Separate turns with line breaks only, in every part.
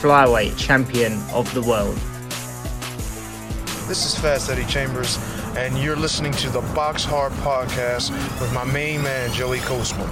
flyweight champion of the world.
This is Fast Eddie Chambers, and you're listening to the Box Hard Podcast with my main man, Joey Coastman.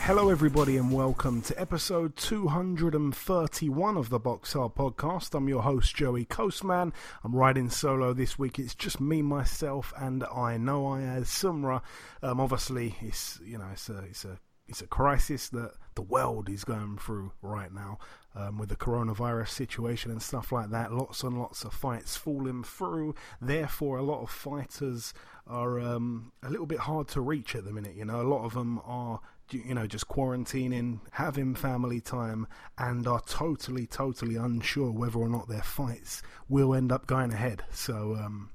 Hello, everybody, and welcome to episode 231 of the Box Hard Podcast. I'm your host, Joey Coastman. I'm riding solo this week. It's just me, myself, and I know Ayaz Sumra. Um, obviously, it's you know it's a it's a it's a crisis that the world is going through right now um, with the coronavirus situation and stuff like that. Lots and lots of fights falling through. Therefore, a lot of fighters are um, a little bit hard to reach at the minute. You know, a lot of them are you know, just quarantining, having family time, and are totally, totally unsure whether or not their fights will end up going ahead. So, um,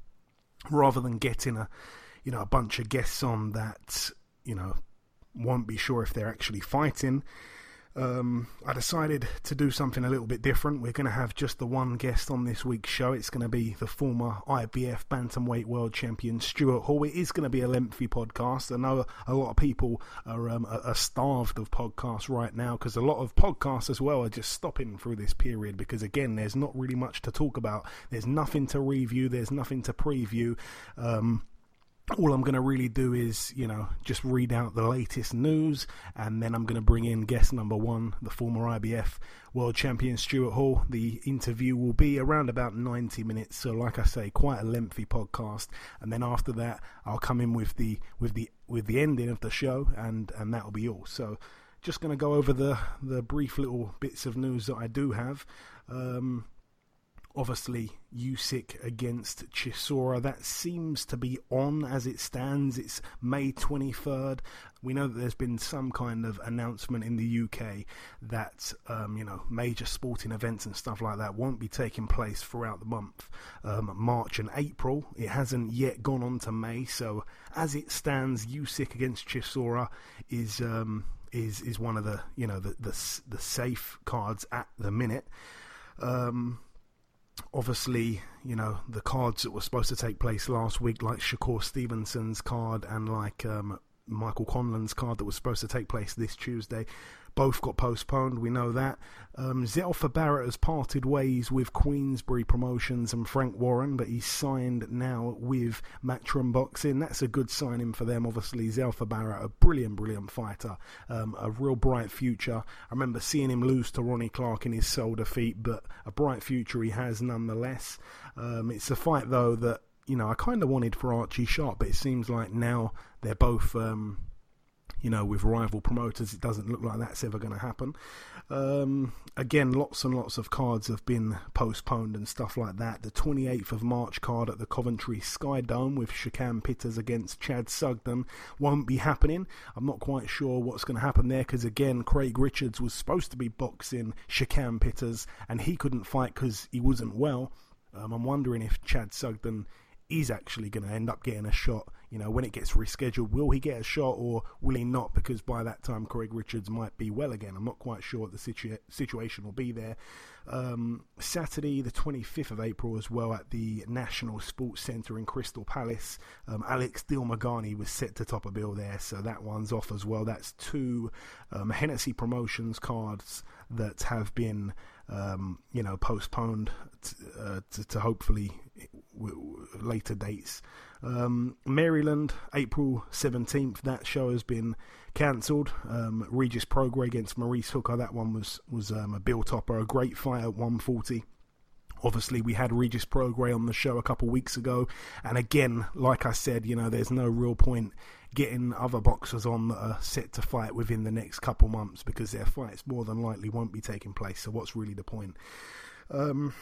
rather than getting a, you know, a bunch of guests on that, you know, won't be sure if they're actually fighting, um, I decided to do something a little bit different. We're going to have just the one guest on this week's show. It's going to be the former IBF Bantamweight World Champion Stuart Hall. It is going to be a lengthy podcast. I know a lot of people are, um, are starved of podcasts right now because a lot of podcasts as well are just stopping through this period because, again, there's not really much to talk about. There's nothing to review, there's nothing to preview. Um, all I'm going to really do is, you know, just read out the latest news, and then I'm going to bring in guest number one, the former IBF world champion Stuart Hall. The interview will be around about 90 minutes, so like I say, quite a lengthy podcast. And then after that, I'll come in with the with the with the ending of the show, and and that'll be all. So, just going to go over the the brief little bits of news that I do have. Um, obviously Usyk against Chisora. That seems to be on as it stands. It's May 23rd. We know that there's been some kind of announcement in the UK that um, you know major sporting events and stuff like that won't be taking place throughout the month, um, March and April. It hasn't yet gone on to May, so as it stands, Usyk against Chisora is um, is is one of the you know the the, the safe cards at the minute. Um, obviously, you know, the cards that were supposed to take place last week, like Shakur Stevenson's card and like um, Michael Conlan's card that was supposed to take place this Tuesday, both got postponed. We know that. Um, Zelfa Barrett has parted ways with Queensberry Promotions and Frank Warren, but he's signed now with Matchroom Boxing. That's a good signing for them. Obviously, Zelfa Barrett, a brilliant, brilliant fighter, um, a real bright future. I remember seeing him lose to Ronnie Clark in his sole defeat, but a bright future he has nonetheless. Um, it's a fight though that you know I kind of wanted for Archie Sharp, but it seems like now they're both. Um, you know, with rival promoters, it doesn't look like that's ever going to happen. Um, again, lots and lots of cards have been postponed and stuff like that. The 28th of March card at the Coventry Sky Dome with Shakan Pitters against Chad Sugden won't be happening. I'm not quite sure what's going to happen there because, again, Craig Richards was supposed to be boxing Shakan Pitters and he couldn't fight because he wasn't well. Um, I'm wondering if Chad Sugden is actually going to end up getting a shot you know, when it gets rescheduled, will he get a shot or will he not? Because by that time, Craig Richards might be well again. I'm not quite sure what the situa- situation will be there. Um, Saturday, the 25th of April, as well, at the National Sports Centre in Crystal Palace, um, Alex Dilmaghani was set to top a bill there, so that one's off as well. That's two um, Hennessy Promotions cards that have been, um, you know, postponed t- uh, to, to hopefully w- later dates. Um, Maryland, April 17th, that show has been cancelled. Um, Regis Prograis against Maurice Hooker, that one was, was um, a bill topper, a great fight at 140. Obviously, we had Regis Prograis on the show a couple weeks ago, and again, like I said, you know, there's no real point getting other boxers on that are set to fight within the next couple months because their fights more than likely won't be taking place. So, what's really the point? Um,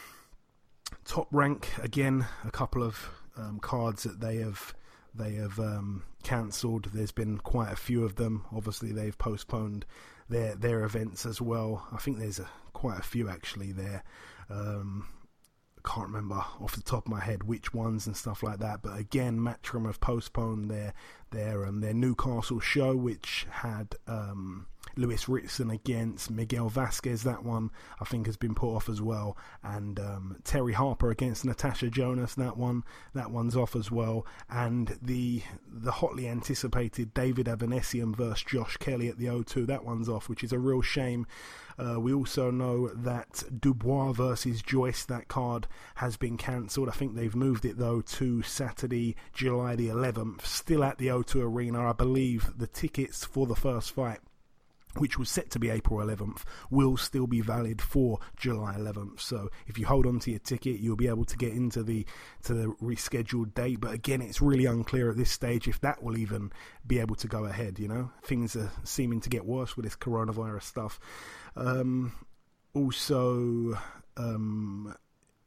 top rank again, a couple of um, cards that they have they have um, cancelled. There's been quite a few of them. Obviously, they've postponed their their events as well. I think there's a, quite a few actually there. Um, can't remember off the top of my head which ones and stuff like that. But again, Matchroom have postponed their their um, their Newcastle show, which had um, Lewis Ritson against Miguel Vasquez. That one I think has been put off as well, and um, Terri Harper against Natasha Jonas. That one that one's off as well, and the the hotly anticipated David Avanesyan versus Josh Kelly at the O2. That one's off, which is a real shame. Uh, we also know that Dubois versus Joyce, that card has been cancelled. I think they've moved it though to Saturday, July the 11th, still at the O2 Arena. I believe the tickets for the first fight which was set to be April 11th, will still be valid for July 11th. So if you hold on to your ticket, you'll be able to get into the to the rescheduled date. But again, it's really unclear at this stage if that will even be able to go ahead. You know, things are seeming to get worse with this coronavirus stuff. Um, also, um,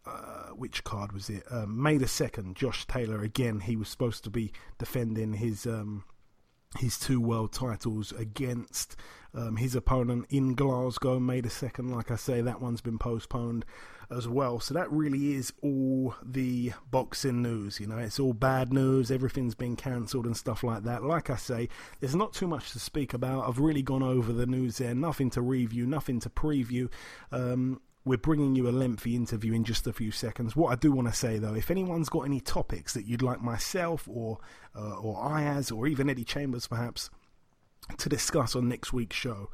uh, which card was it? Um, May the second, Josh Taylor again. He was supposed to be defending his um, his two world titles against um, his opponent in Glasgow. May the second, like I say, that one's been postponed as well. So that really is all the boxing news. You know, it's all bad news. Everything's been cancelled and stuff like that. Like I say, there's not too much to speak about. I've really gone over the news there. Nothing to review, nothing to preview. Um, we're bringing you a lengthy interview in just a few seconds. What I do want to say though, if anyone's got any topics that you'd like myself or uh, or Ayaz or even Eddie Chambers perhaps to discuss on next week's show,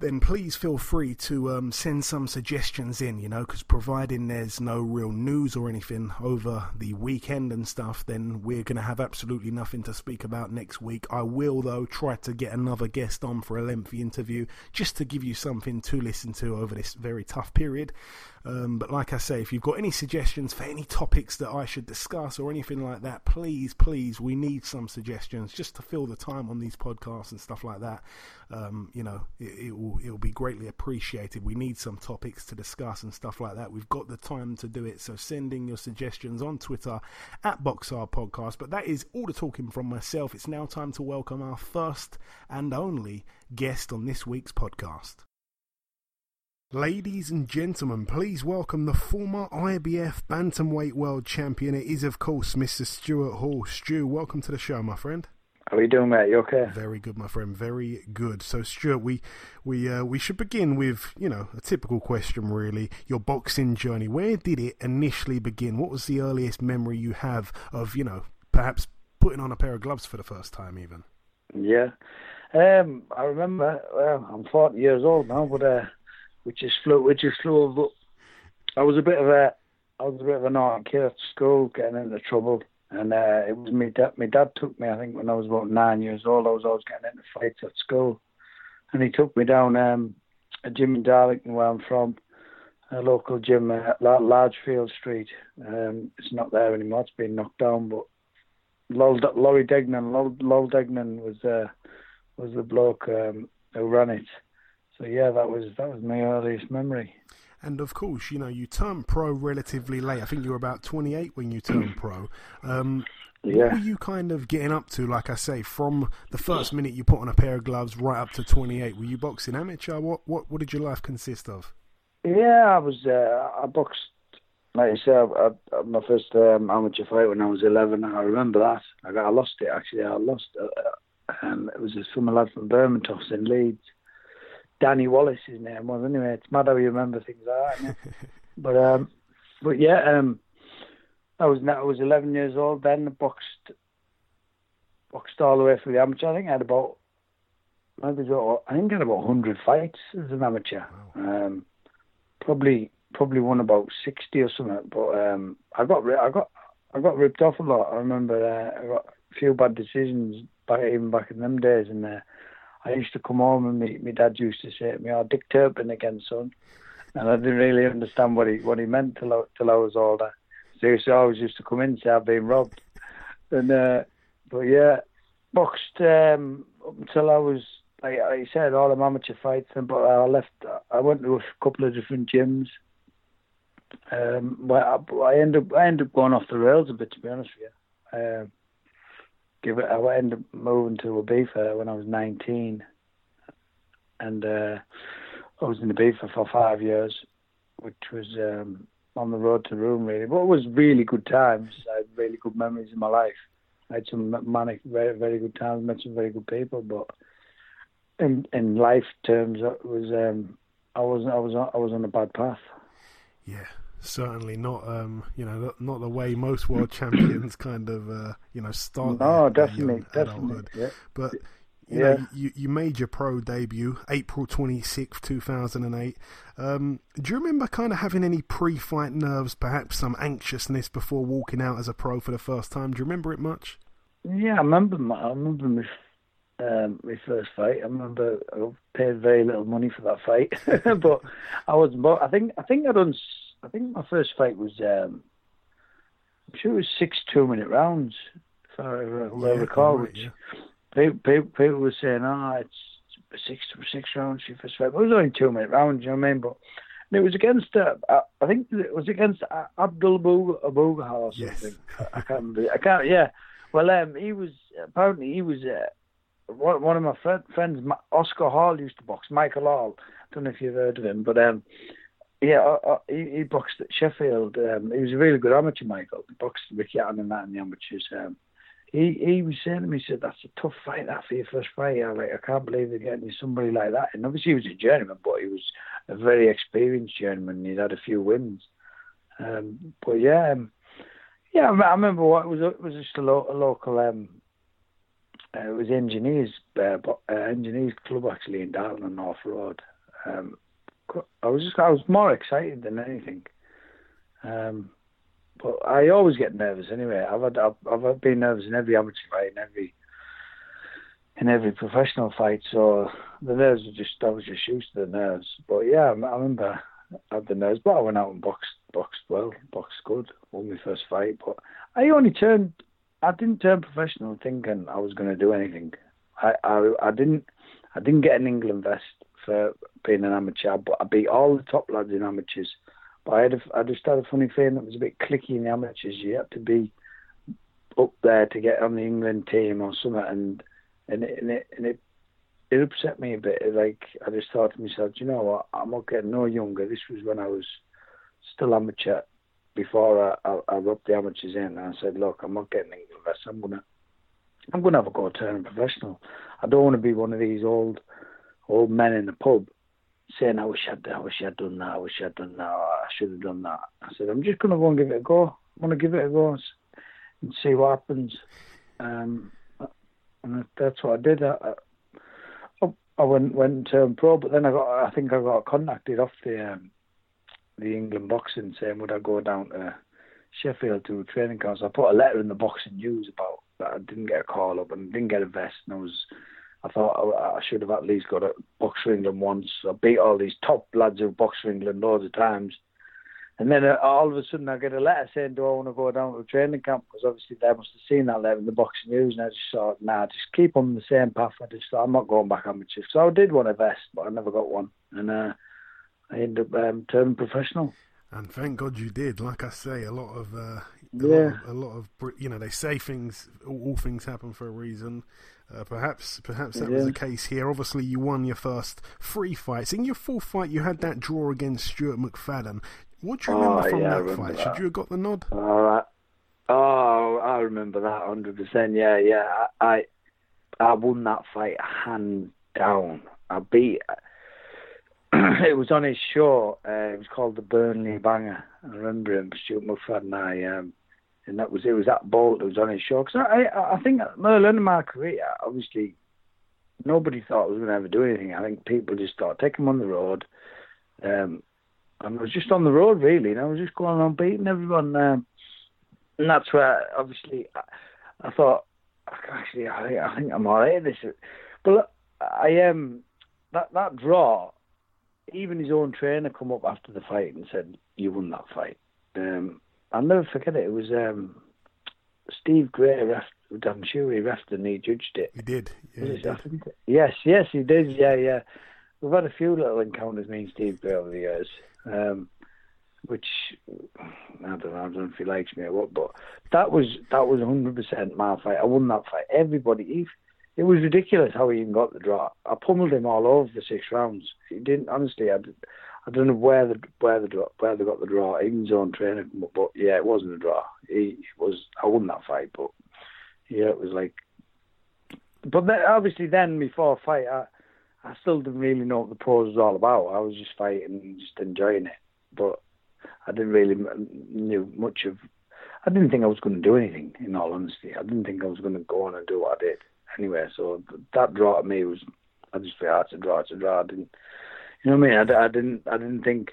then please feel free to um, send some suggestions in, you know, because providing there's no real news or anything over the weekend and stuff, then we're going to have absolutely nothing to speak about next week. I will, though, try to get another guest on for a lengthy interview just to give you something to listen to over this very tough period. Um, but like I say, if you've got any suggestions for any topics that I should discuss or anything like that, please, please, we need some suggestions just to fill the time on these podcasts and stuff like that. Um, you know, it, it, will it will be greatly appreciated. We need some topics to discuss and stuff like that. We've got the time to do it. So sending your suggestions on Twitter at Boxar Podcast. But that is all the talking from myself. It's now time to welcome our first and only guest on this week's podcast. Ladies and gentlemen, please welcome the former IBF Bantamweight World Champion. It is, of course, Mr. Stuart Hall. Stu, welcome to the show, my friend.
How are you doing, mate? You okay?
Very good, my friend. Very good. So, Stuart, we we uh, we should begin with you know a typical question, really. Your boxing journey. Where did it initially begin? What was the earliest memory you have of you know perhaps putting on a pair of gloves for the first time, even?
Yeah, um, I remember. Well, I'm 40 years old now, but. Uh, which is flew, which is flew. But I was a bit of a, I was a bit of a naughty kid at school, getting into trouble, and uh, it was my dad. My dad took me. I think when I was about nine years old, I was always getting into fights at school, and he took me down um, a gym in Darlington, where I'm from, a local gym at Larchfield Street. Um, it's not there anymore. It's been knocked down, but Laurie Degnan, Lol Degnan was uh, was the bloke um, who ran it so yeah, that was that was my earliest memory.
And of course, you know, you turned pro relatively late. I think you were about 28 when you turned pro. Um,
yeah.
What were you kind of getting up to, like I say, from the first minute you put on a pair of gloves right up to 28? Were you boxing amateur? What what, what did your life consist of?
Yeah, I was. Uh, I boxed, like I said, I, I, my first um, amateur fight when I was 11. I remember that. I got, I lost it actually. I lost, uh, and it was from a lad from Burmantofts in Leeds. Danny Wallace his name was anyway. It's mad how you remember things like that. but um, but yeah, um, I was I was 11 years old then. Boxed boxed all the way through the amateur. I think I had about maybe I think I had about 100 fights as an amateur. Wow. Um, probably probably won about 60 or something. But um, I got I got I got ripped off a lot. I remember uh, I got a few bad decisions back even back in them days and. Uh, I used to come home and my, my dad used to say to me, "Oh, Dick Turpin again, son," and I didn't really understand what he what he meant till I, till I was older. So he used always used to come in and say I've been robbed, and uh, but yeah, boxed um, up until I was like, like you said, all the amateur fights, and but I left. I went to a couple of different gyms. Um, but I, I ended up I ended up going off the rails a bit, to be honest with you. Um, give it. I ended up moving to Ibiza when I was 19, and uh, I was in Ibiza for five years, which was um, on the road to Rome really. But it was really good times. I had really good memories in my life. I had some manic, very very good times. Met some very good people, but in in life terms, it was um, I was I was I was on a bad path.
Yeah, certainly not. Um, you know, not the way most world champions kind of uh, you know start.
No, definitely, definitely. Yeah.
But you yeah. know, you, you made your pro debut April 26th, 2008. Um, do you remember kind of having any pre fight nerves, perhaps some anxiousness before walking out as a pro for the first time? Do you remember it much?
Yeah, I remember my, I remember my, um, my first fight. I remember I paid very little money for that fight, but I was. I think I think I done. I think my first fight was. Um, I'm sure it was six two minute rounds, if I, yeah, recall. Right, which yeah people, people, people were saying, "Ah, oh, it's six six rounds for first fight." It was only two minute rounds, you know what I mean? But it was against, uh, I think it was against uh, Abdul Abughal or something. Yes. I, can't remember. I can't. Yeah. Well, um, he was apparently he was uh, one, one of my friend, friends. Oscar Hall used to box. Michael Hall. I don't know if you've heard of him, but um, yeah, he, he boxed at Sheffield. Um, he was a really good amateur, Michael. He boxed Ricky Hatton and that in the amateurs. Um, he he was saying to me, he said, "That's a tough fight that for your first fight." I like, I can't believe they're getting somebody like that. And obviously, he was a journeyman, but he was a very experienced journeyman. He'd had a few wins. Um, but yeah, um, yeah, I remember what it was. It was just a, lo- a local. Um, uh, it was engineers, uh, uh, engineers club actually in Darlington North Road. Um, I was just, I was more excited than anything. Um, but I always get nervous anyway. I've had, I've, I've been nervous in every amateur fight, in every in every professional fight. So the nerves are just I was just used to the nerves. But yeah, I, remember I had the nerves, but I went out and boxed boxed well, boxed good, won my first fight. But I only turned I didn't turn professional thinking I was going to do anything. I, I I didn't I didn't get an England vest being an amateur, but I beat all the top lads in amateurs but I had a, I just had a funny feeling that it was a bit clicky in the amateurs. You had to be up there to get on the England team or something, and and it, and it, and it it upset me a bit. Like I just thought to myself, you know what? I'm not getting no younger. This was when I was still amateur before I, I, I rubbed the amateurs in. And I said, look, I'm not getting England. I'm gonna I'm gonna have a go turning professional. I don't want to be one of these old old men in the pub saying, I wish I'd, I wish I'd done that, I wish I'd done that, I should have done that. I said, I'm just going to go and give it a go. I'm going to give it a go and see what happens. Um, and that's what I did. I, I, I went went to pro, but then I got, I think I got contacted off the um, the England boxing saying, would I go down to Sheffield to a training camp? So I put a letter in the boxing news about that. I didn't get a call up and didn't get a vest, and I was I thought I, should have at least got a box for England once. I beat all these top lads who boxed for England loads of times. And then uh, all of a sudden I get a letter saying, do I want to go down to a training camp? Because obviously they must have seen that letter in the boxing news. And I just thought, nah, just keep on the same path. I just thought, I'm not going back amateur. So I did want a vest, but I never got one. And uh, I ended up um, turning professional.
And thank God you did. Like I say, a lot of, uh, a
yeah,
lot of, a lot of, you know, they say things, all, all things happen for a reason. Uh, perhaps, perhaps that yeah. was the case here. Obviously, you won your first three fights. In your fourth fight, you had that draw against Stuart McFadden. What do you remember oh, from
yeah,
that fight? That. Should you have got the nod?
All right. Oh, I remember that hundred percent. Yeah, yeah. I, I won that fight hand down. I beat. it was on his show. Uh, it was called the Burnley Banger. I remember him, Stuart McFadden. I um, and that was it was that bolt that was on his show. Because I, I, I think early in my career, obviously, nobody thought I was going to ever do anything. I think people just thought take him on the road, um, and I was just on the road really, and I was just going on beating everyone. Um, and that's where obviously I, I thought actually I, I think I'm alright at this. But I am um, that that draw. Even his own trainer come up after the fight and said, "You won that fight." Um, I'll never forget it. It was um, Steve Gray ref. I'm sure he refed and he judged it.
He did. Yeah, he did.
Yes, yes, he did. Yeah, yeah. We've had a few little encounters, me and Steve Gray, over the years. Um, which I don't know. I don't know if he likes me or what, but that was that was 100 percent my fight. I won that fight. Everybody, it was ridiculous how he even got the draw. I pummeled him all over the six rounds. He didn't honestly. I, I don't know where the where the where they got the draw. Even own trainer, but, yeah, it wasn't a draw. He was. I won that fight, but yeah, it was like. But then, obviously, then before a fight, I I still didn't really know what the pros was all about. I was just fighting just enjoying it, but I didn't really knew much of. I didn't think I was going to do anything. In all honesty, I didn't think I was going to go on and do what I did anyway. So that draw to me was, I just felt oh, ah, it's a draw, it's a draw. I didn't, you know what I mean? I, I didn't, I didn't think.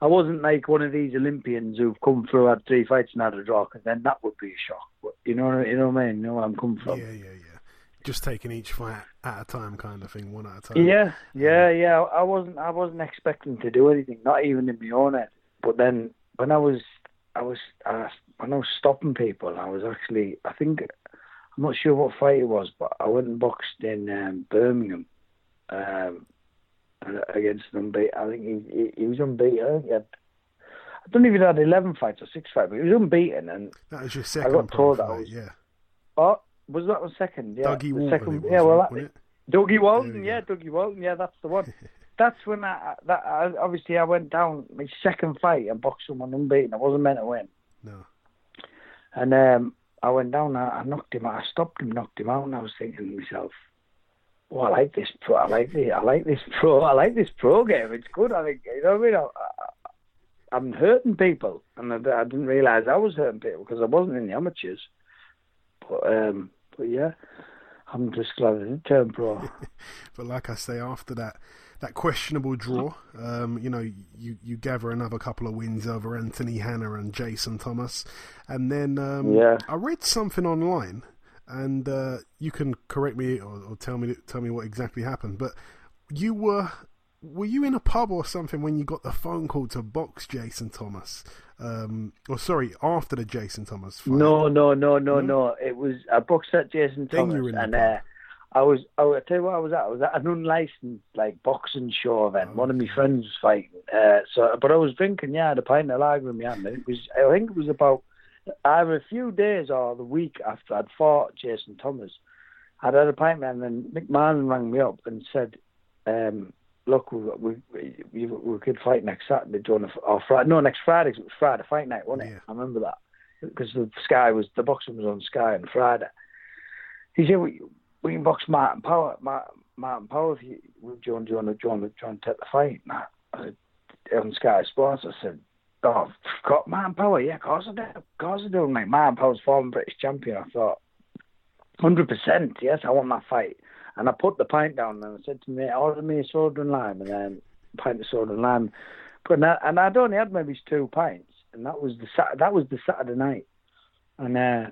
I wasn't like one of these Olympians who've come through, had three fights and had a draw, because then that would be a shock. But you know, you know what I mean? You know where I'm coming from?
Yeah, yeah, yeah. Just taking each fight at a time, kind of thing, one at a time.
Yeah, yeah, yeah. I wasn't, I wasn't expecting to do anything, not even in my own head. But then when I was, I was, I, when I was stopping people, I was actually, I think I'm not sure what fight it was, but I went and boxed in um, Birmingham um, against an unbeaten. I think he, he, he was unbeaten. He had, I don't even had 11 fights or six fights, but he was unbeaten. And
that was your second
I got told that was,
yeah.
Oh, was that the second? Yeah,
Dougie
the
Walton.
second,
was,
yeah, well,
that,
Dougie Walton, yeah, Dougie Walton, yeah, that's the one. that's when I, that I, obviously I went down my second fight and boxed someone unbeaten. I wasn't meant to win.
No.
And um, I went down, I, I knocked him out, I stopped him, knocked him out, and I was thinking to myself, "Oh, I like this pro, I like the, I like this pro, I like this pro game. It's good. I think you know what I mean. I, am hurting people, and I, I didn't realise I was hurting people because I wasn't in the amateurs. But um, but yeah, I'm just glad I didn't turn pro.
but like I say, after that that questionable draw. Um, you know, you, you gather another couple of wins over Anthony Hanna and Jason Thomas, and then um,
yeah.
I read something online, and uh, you can correct me or, or, tell me tell me what exactly happened. But you were were you in a pub or something when you got the phone call to box Jason Thomas? Um, or sorry, after the Jason Thomas fight?
No, no, no, no, no. It was I boxed at Jason
then
Thomas,
and.
Uh, I was, I will tell you what I was at. I was at an unlicensed like boxing show event.
Oh,
One of my friends was fighting. Uh, so, but I was drinking. Yeah, I had a pint of lager in my hand. And it was, I think it was about either a few days or the week after I'd fought Jason Thomas. I'd had a pint, man, and then Mick Marlin rang me up and said, um, "Look, we, we, we, we could fight next Saturday, John, or Friday. No, next Friday. It was Friday fight night, wasn't it?
Yeah.
I remember that because the Sky was the boxing was on Sky on Friday. He said, we, we can box Martin Power. Martin, Martin Power, if you, do you want, do you want, do you want, do you want to take the fight? Nah, on Sky Sports, I said, got Martin Power, yeah, of course I do, of course I do, mate. Martin Power's former British champion. I thought, 100%, yes, I want that fight. And I put the pint down and I said to me, order me a soda and lime, and then pint of soda and lime. But and, I, and I'd only had maybe two pints, and that was the that was the Saturday night, and uh,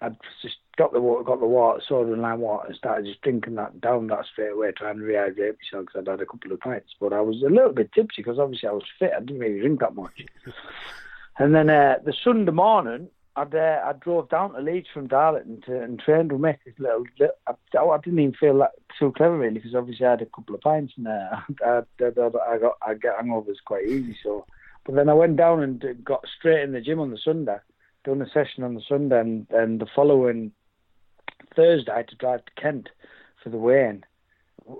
I'd just got the water, got the water, soda and lime water, and started just drinking that down that straight away, trying to rehydrate myself because I'd had a couple of pints. But I was a little bit tipsy because obviously I was fit. I didn't really drink that much. and then uh, the Sunday morning, I'd, uh, I drove down to Leeds from Darlington to, and trained with Mick. Little, little, I, I didn't even feel that too clever really because obviously I had a couple of pints and uh, I, I, I got I get hangovers quite easy. So, but then I went down and got straight in the gym on the Sunday, done a session on the Sunday, and, and the following Thursday to drive to Kent for the weigh-in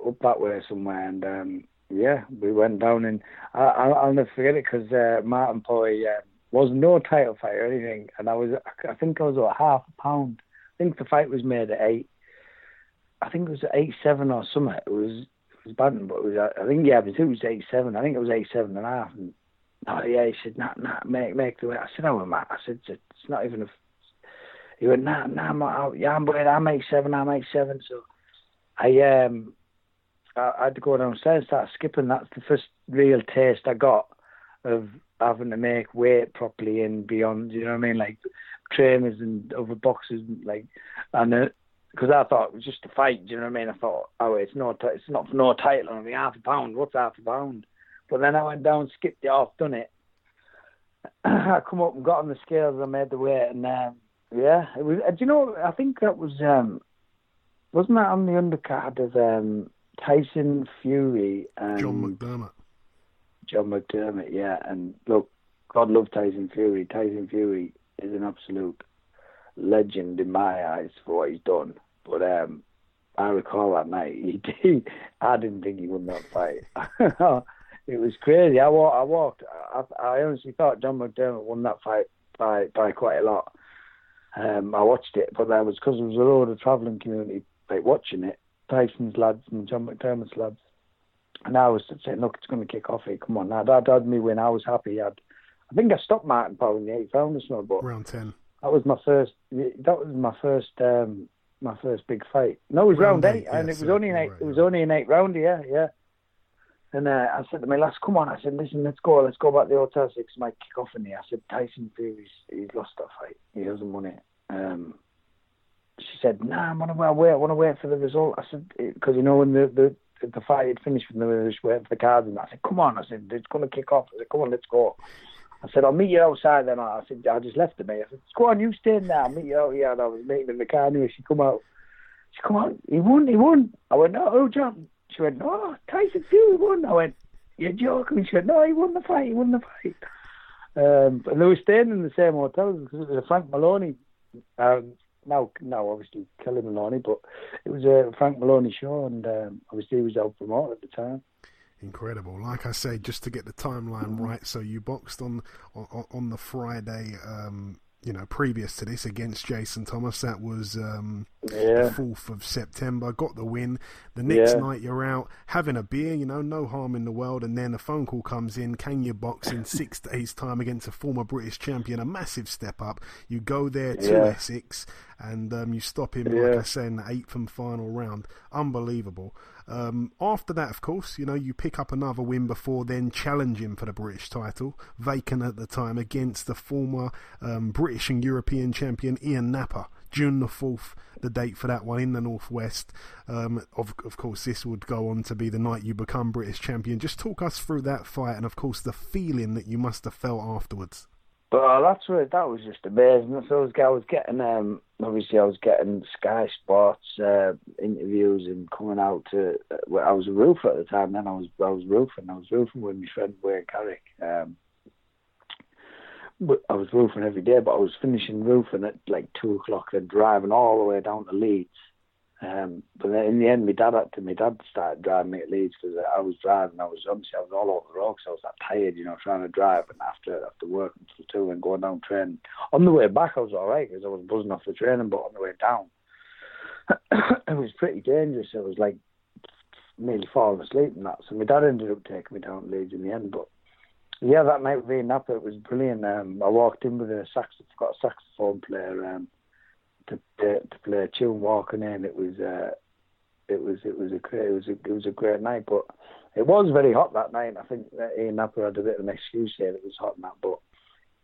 up that way somewhere, and um, yeah, we went down and I, I'll never forget it because uh, Martin Power. Uh, was no title fight or anything, and I was I think I was about half a pound. I think the fight was made at eight. I think it was eight seven or something. It was it was bad, but it was I think yeah, it was eight seven. I think it was eight seven and a half. And oh yeah, he said nah nah make make the weight. I said oh Matt. I said it's not even a. He went nah nah I'm, yeah I'm I make seven I make seven. So I um I, I had to go downstairs and start skipping. That's the first real taste I got of having to make weight properly and beyond. You know what I mean? Like trainers and other boxers, like and because I thought it was just a fight. You know what I mean? I thought, oh, it's no, t- it's not for no title. I mean, half a pound. What's half a pound? But then I went down, skipped it off, done it. I come up and got on the scales. I made the weight, and um, yeah, it was. Uh, do you know? I think that was um, wasn't that on the undercard of um, Tyson Fury and
John McDermott.
John McDermott, yeah. And look, God love Tyson Fury. Tyson Fury is an absolute legend in my eyes for what he's done. But um, I recall that night. He, he I didn't think he won that fight. it was crazy. I walked. I walked. I, I honestly thought John McDermott won that fight by by quite a lot. Um, I watched it, but that was because there was a lot of travelling community like watching it. Tyson's lads and John McDermott's lads. And I was saying, look, it's going to kick off here. Come on, now that had me win. I was happy. I'd, I think I stopped Martin Power in the eighth round or something, but
round ten.
That was my first. That was my first. Um, my first big fight. No, it was round, round eight, eight, and it was only an eight. Right, it was only an eight round. Yeah, yeah. And uh, I said to my last, "Come on!" I said, "Listen, let's go. Let's go back to the hotel. Six might kick off in here." I said, "Tyson Fury's he's lost that fight. He hasn't won it." Um, she said, "Nah, I want to wait. I want to wait for the result." I said, "Because you know when the the the fight had finished, when they were just waiting for the cards." And I said, "Come on!" I said, "It's going to kick off." I said, "Come on, let's go." I said, I'll meet you outside then. I said, I just left the mate. I said, go on, you stay in there. I'll meet you out here. And I was meeting in the car anyway. She come out. She come out. He won, he won. I went, oh, John. She went, no, Tyson Fury won. I went, you're joking. She went, no, he won the fight. He won the fight. Um, and they were staying in the same hotel because it was a Frank Maloney. Um, now, now obviously Kelly Maloney, but it was a Frank Maloney show, and um, obviously he was out promoter at the time
incredible. Like I say, just to get the timeline right, so you boxed on on, on the Friday, um, you know, previous to this against Jason Thomas. That was um,
yeah.
the fourth of September. Got the win. The next yeah. night you're out having a beer. You know, no harm in the world. And then a phone call comes in. Can you box in six days' time against a former British champion? A massive step up. You go there to yeah. Essex and um, you stop him, like I said, in the eighth and final round. Unbelievable. Um, after that, of course, you know, you pick up another win before then challenging for the British title, vacant at the time against the former um, British and European champion Ian Napper. June the 4th, the date for that one in the Northwest. Um, of, of course, this would go on to be the night you become British champion. Just talk us through that fight and, of course, the feeling that you must have felt afterwards.
Well, that's where that was just amazing. So I was getting, um, obviously, I was getting Sky Sports uh, interviews and coming out to. Uh, I was a roofer at the time. Then I was I was roofing. I was roofing with my friend Wayne Carrick. Um, I was roofing every day, but I was finishing roofing at like two o'clock and driving all the way down to Leeds um, but then in the end, my dad had to. My dad started driving me at Leeds because I was driving. I was obviously I was all over the rocks. I was that tired, you know, trying to drive. And after after work until two and going down train. On the way back, I was all right because I was buzzing off the training. But on the way down, it was pretty dangerous. It was like nearly falling asleep and that. So my dad ended up taking me down to Leeds in the end. But yeah, that night with Ian Napper, it was brilliant. Um, I walked in with a sax, got a saxophone player. Um, to to, to play a tune walking in. It was uh, it was it was a it was a, it was a great night, but it was very hot that night. I think Ian Napper had a bit of an excuse here. It was hot and that, but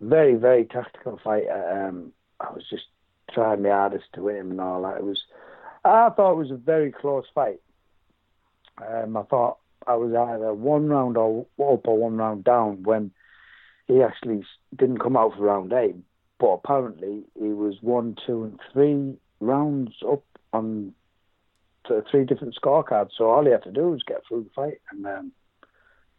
very very tactical fight. Um, I was just trying my hardest to win him and all that. It was I thought it was a very close fight. Um, I thought I was either one round or up or one round down when he actually didn't come out for round eight but apparently he was one, two, and three rounds up on three different scorecards. So all he had to do was get through the fight, and um,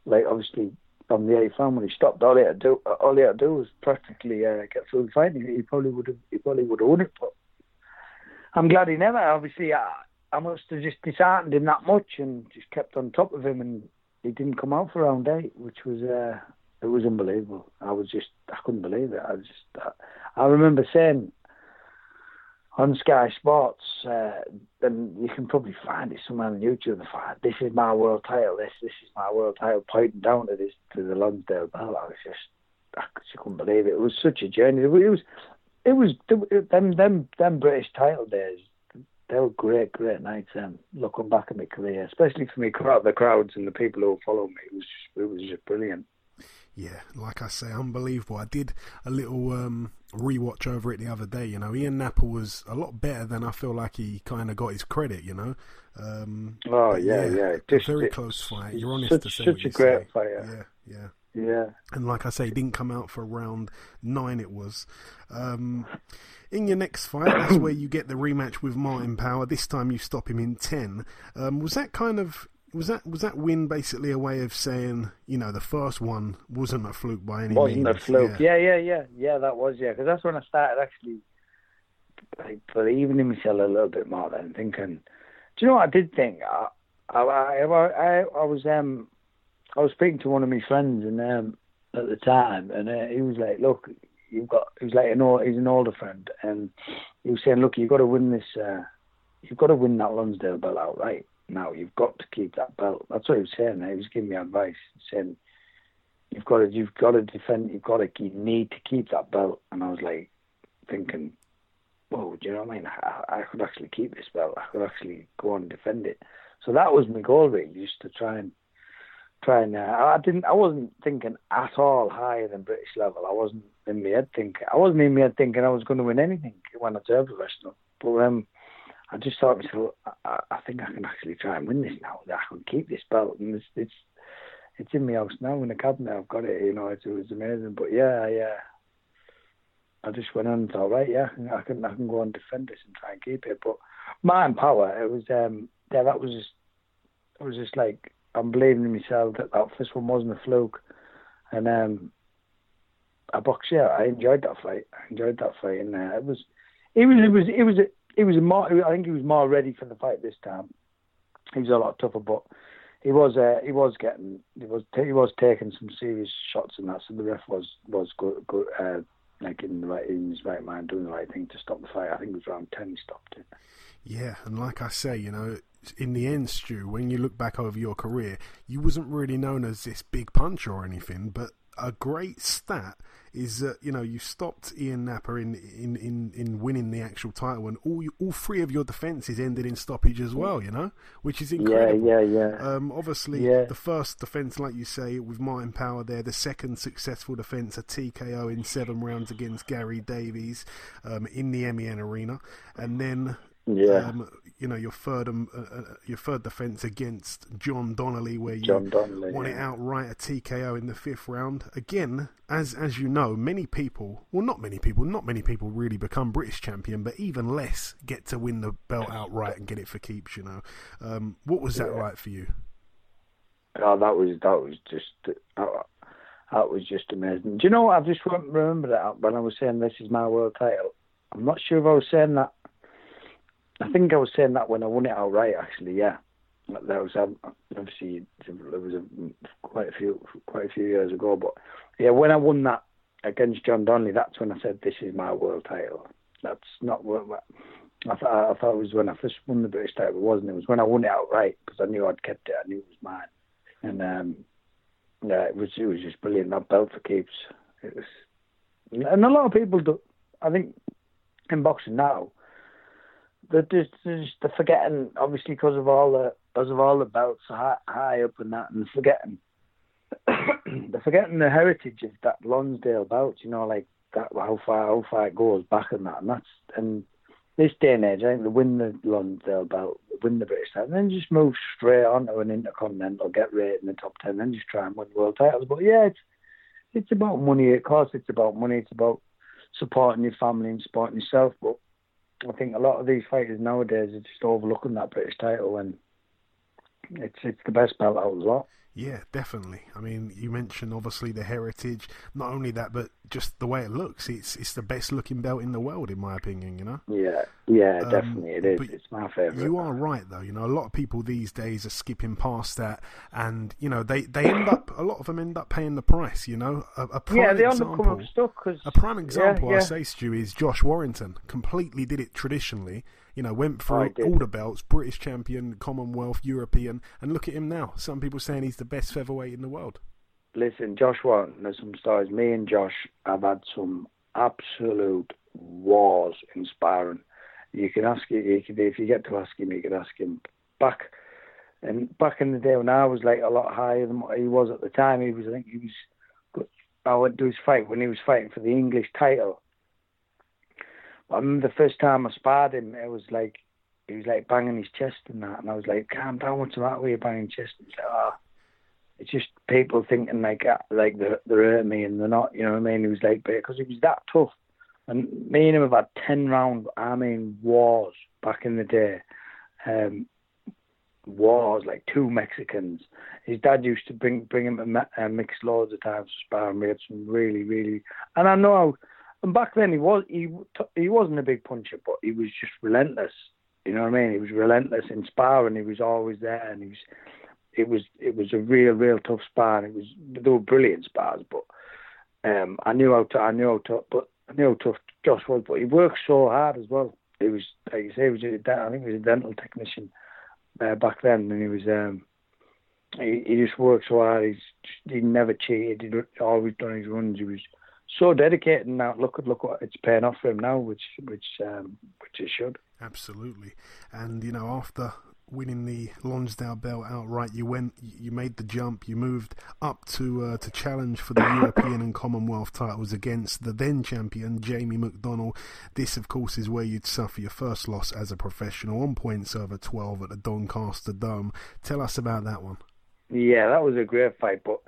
like obviously on the eighth round when he stopped, all he had to do, all he had to do was practically uh, get through the fight. He, he probably would have, he probably would have won it. But I'm glad he never. Obviously, I, I must have just disheartened him that much and just kept on top of him, and he didn't come out for round eight, which was. Uh, it was unbelievable. I was just, I couldn't believe it. I just, I, I remember saying on Sky Sports, uh, and you can probably find it somewhere on YouTube. This is my world title. This, this is my world title. Pointing down to this, to the Lonsdale belt. I was just, I just couldn't believe it. It was such a journey. It was, it was them, them, them British title days. They were great, great nights. Um, looking back at my career, especially for me, the crowds and the people who followed me, it was, it was just brilliant
yeah, like I say, unbelievable. I did a little um, rewatch over it the other day. You know, Ian Napper was a lot better than I feel like he kind of got his credit. You know. Um,
oh yeah, yeah, yeah.
Just, very close fight. You're honest
such,
to say
such a great fighter.
Yeah, yeah.
Yeah.
And like I say, he didn't come out for round nine, it was. Um, in your next fight, that's where you get the rematch with Martin Power. This time you stop him in 10. Um, was that kind of was that was that win basically a way of saying you know the first one wasn't a fluke by any
wasn't
means?
Wasn't a fluke. Yeah. yeah, yeah, yeah, yeah. That was yeah, because that's when I started actually like, believing in myself a little bit more. Then thinking Do you know what I did think? I, I, I, I, I was um, I was speaking to one of my friends and um, at the time, and uh, he was like, "Look, you've got." He was like an old, he's an older friend, and he was saying, "Look, you've got to win this. Uh, you've got to win that Lonsdale belt outright. Now you've got to keep that belt." That's what he was saying. He was giving me advice, saying, "You've got to, you've got to defend. You've got to, you need to keep that belt." And I was like, thinking, "Whoa, do you know what I mean? I, I could actually keep this belt. I could actually go on and defend it." So that was my goal, really, just to try and try and. Uh, I didn't. I wasn't thinking at all higher than British level. I wasn't in my head thinking. I wasn't in my head thinking I was going to win anything when I turned professional. But um, I just thought to myself, I, I think I can actually try and win this now. I can keep this belt, and it's it's, it's in my house now in the cabinet. I've got it. You know, it, it was amazing. But yeah, yeah. I just went on and thought, right, yeah, I can I can go and defend this and try and keep it. But mind power, it was um yeah, that was just it was just like I'm believing in myself that that first one wasn't a fluke. And um I boxed yeah, I enjoyed that fight. I enjoyed that fight and uh, it was it was it was it was it was more I think he was more ready for the fight this time. He was a lot tougher but he was uh, he was getting he was he was taking some serious shots and that so the ref was was good, good uh, like in the right in his right mind doing the right thing to stop the fight. I think it was round ten he stopped it.
Yeah, and like I say, you know, in the end, Stu, when you look back over your career, you wasn't really known as this big puncher or anything, but a great stat is that you know you stopped Ian Napper in in, in, in winning the actual title, and all you, all three of your defences ended in stoppage as well. You know, which is incredible.
Yeah, yeah, yeah.
Um, obviously,
Yeah.
the first defence, like you say, with Martin Power there. The second successful defence, a TKO in seven rounds against Gary Davies um, in the MEN arena, and then
Yeah.
um, you know your third um, uh, uh, your third defence against John Donnelly, where you
Donnelly,
won it outright a TKO in the fifth round. Again, as as you know, many people, well, not many people, not many people really become British champion, but even less get to win the belt outright and get it for keeps. You know, um, what was that like for you?
Oh, that was that was just that, that was just amazing. Do you know what? I've just remembered that when I was saying this is my world title. I'm not sure if I was saying that. I think I was saying that when I won it outright. Actually, yeah. That was um, obviously it was a, quite a few quite a few years ago, but yeah, when I won that against John Donnelly, that's when I said this is my world title. That's not what I thought. I thought it was when I first won the British title. It wasn't. It was when I won it outright because I knew I'd kept it. I knew it was mine, and um, yeah, it was it was just brilliant. That belt for keeps. It was, and a lot of people do. I think in boxing now, they're just, they're, forgetting. Obviously, because of all the because of all the belts high, high up and that, and forgetting. they're forgetting the heritage of that Lonsdale belt. You know, like that how far how far it goes back and that, and that's and this day and age, I think they win the Lonsdale belt, win the British title, and then just move straight on to an intercontinental, get rated in the top ten, then just try and win world titles. But yeah, it's it's about money. Of course, it's about money. It's about supporting your family and supporting yourself. But I think a lot of these fighters nowadays are just overlooking that British title, and it's it's the best belt out of the lot.
Yeah, definitely. I mean, you mentioned obviously the heritage. Not only that, but just the way it looks. It's it's the best looking belt in the world, in my opinion. You know.
Yeah, yeah,
Um,
definitely it is. It's my favourite.
You are right, though. You know, a lot of people these days are skipping past that, and you know, they, they end up. A lot of them end up paying the price. You know, a, a prime
yeah, they
example.
up stuck because
A prime example,
yeah.
I say, Stu, is Josh Warrington. Completely did it traditionally. You know, went through all the belts, British champion, Commonwealth, European, and look at him now. Some people saying he's the best featherweight in the world.
Listen, Josh Warren, there's some stories. Me and Josh have had some absolute wars in sparring. You can ask him, you can, if you get to ask him, you can ask him. Back and back in the day when I was like a lot higher than what he was at the time, he was, I think he was, I went to his fight when he was fighting for the English title. I remember the first time I sparred him, it was like, he was like banging his chest and that, and I was like, calm down, what's the matter with you banging chest? He's like, oh, it's just people thinking like uh, like they're, they're hurting me and they're not. You know what I mean? He was like, because he was that tough. And me and him have had ten round, I mean, wars back in the day. Um, wars like two Mexicans. His dad used to bring bring him mi- uh, mixed loads of times to spar, and we had some really really. And I know, and back then he was he he wasn't a big puncher, but he was just relentless. You know what I mean? He was relentless in sparring. He was always there, and he was. It was it was a real real tough spar. It was they were brilliant spars, but um, I knew how to, I knew how tough, but I knew how tough Josh was. But he worked so hard as well. He was like you say, he was a, I think he was a dental technician uh, back then, and he was. Um, he, he just worked so hard. He's he never cheated. He'd always done his runs. He was so dedicated. And now look at look what it's paying off for him now, which which um, which it should.
Absolutely, and you know after winning the Lonsdale belt outright, you went, you made the jump, you moved up to uh, to challenge for the European and Commonwealth titles against the then champion Jamie McDonnell. This, of course, is where you'd suffer your first loss as a professional on points over twelve at the Doncaster Dome. Tell us about that one.
Yeah, that was a great fight, but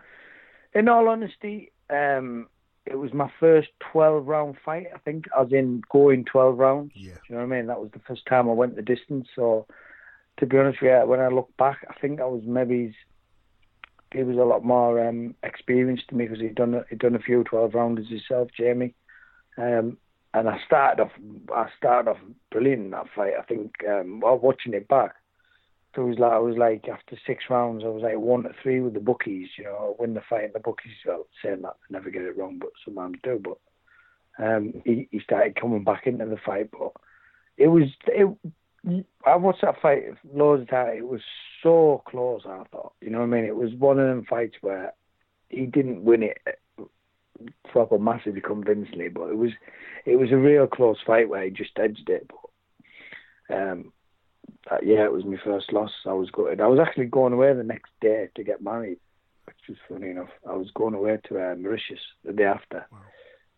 in all honesty, um, it was my first 12 round fight, I think, as in going 12 rounds.
Yeah.
Do you know what I mean? That was the first time I went the distance. So, to be honest with you, when I look back, I think I was maybe he was a lot more um, experienced to me because he'd done a, he'd done a few 12 rounders himself, Jamie. Um, and I started off I started off brilliant in that fight. I think um, while watching it back, it was like I was like after six rounds, I was like one to three with the bookies. You know, win the fight in the bookies. Well, saying that, I never get it wrong, but sometimes do. But um, he he started coming back into the fight, but it was it. I watched that fight loads of times. It was so close. I thought, you know what I mean. It was one of them fights where he didn't win it proper massively convincingly, but it was it was a real close fight where he just edged it. But um, uh, yeah, it was my first loss. I was gutted. I was actually going away the next day to get married, which was funny enough. I was going away to uh, Mauritius the day after
wow.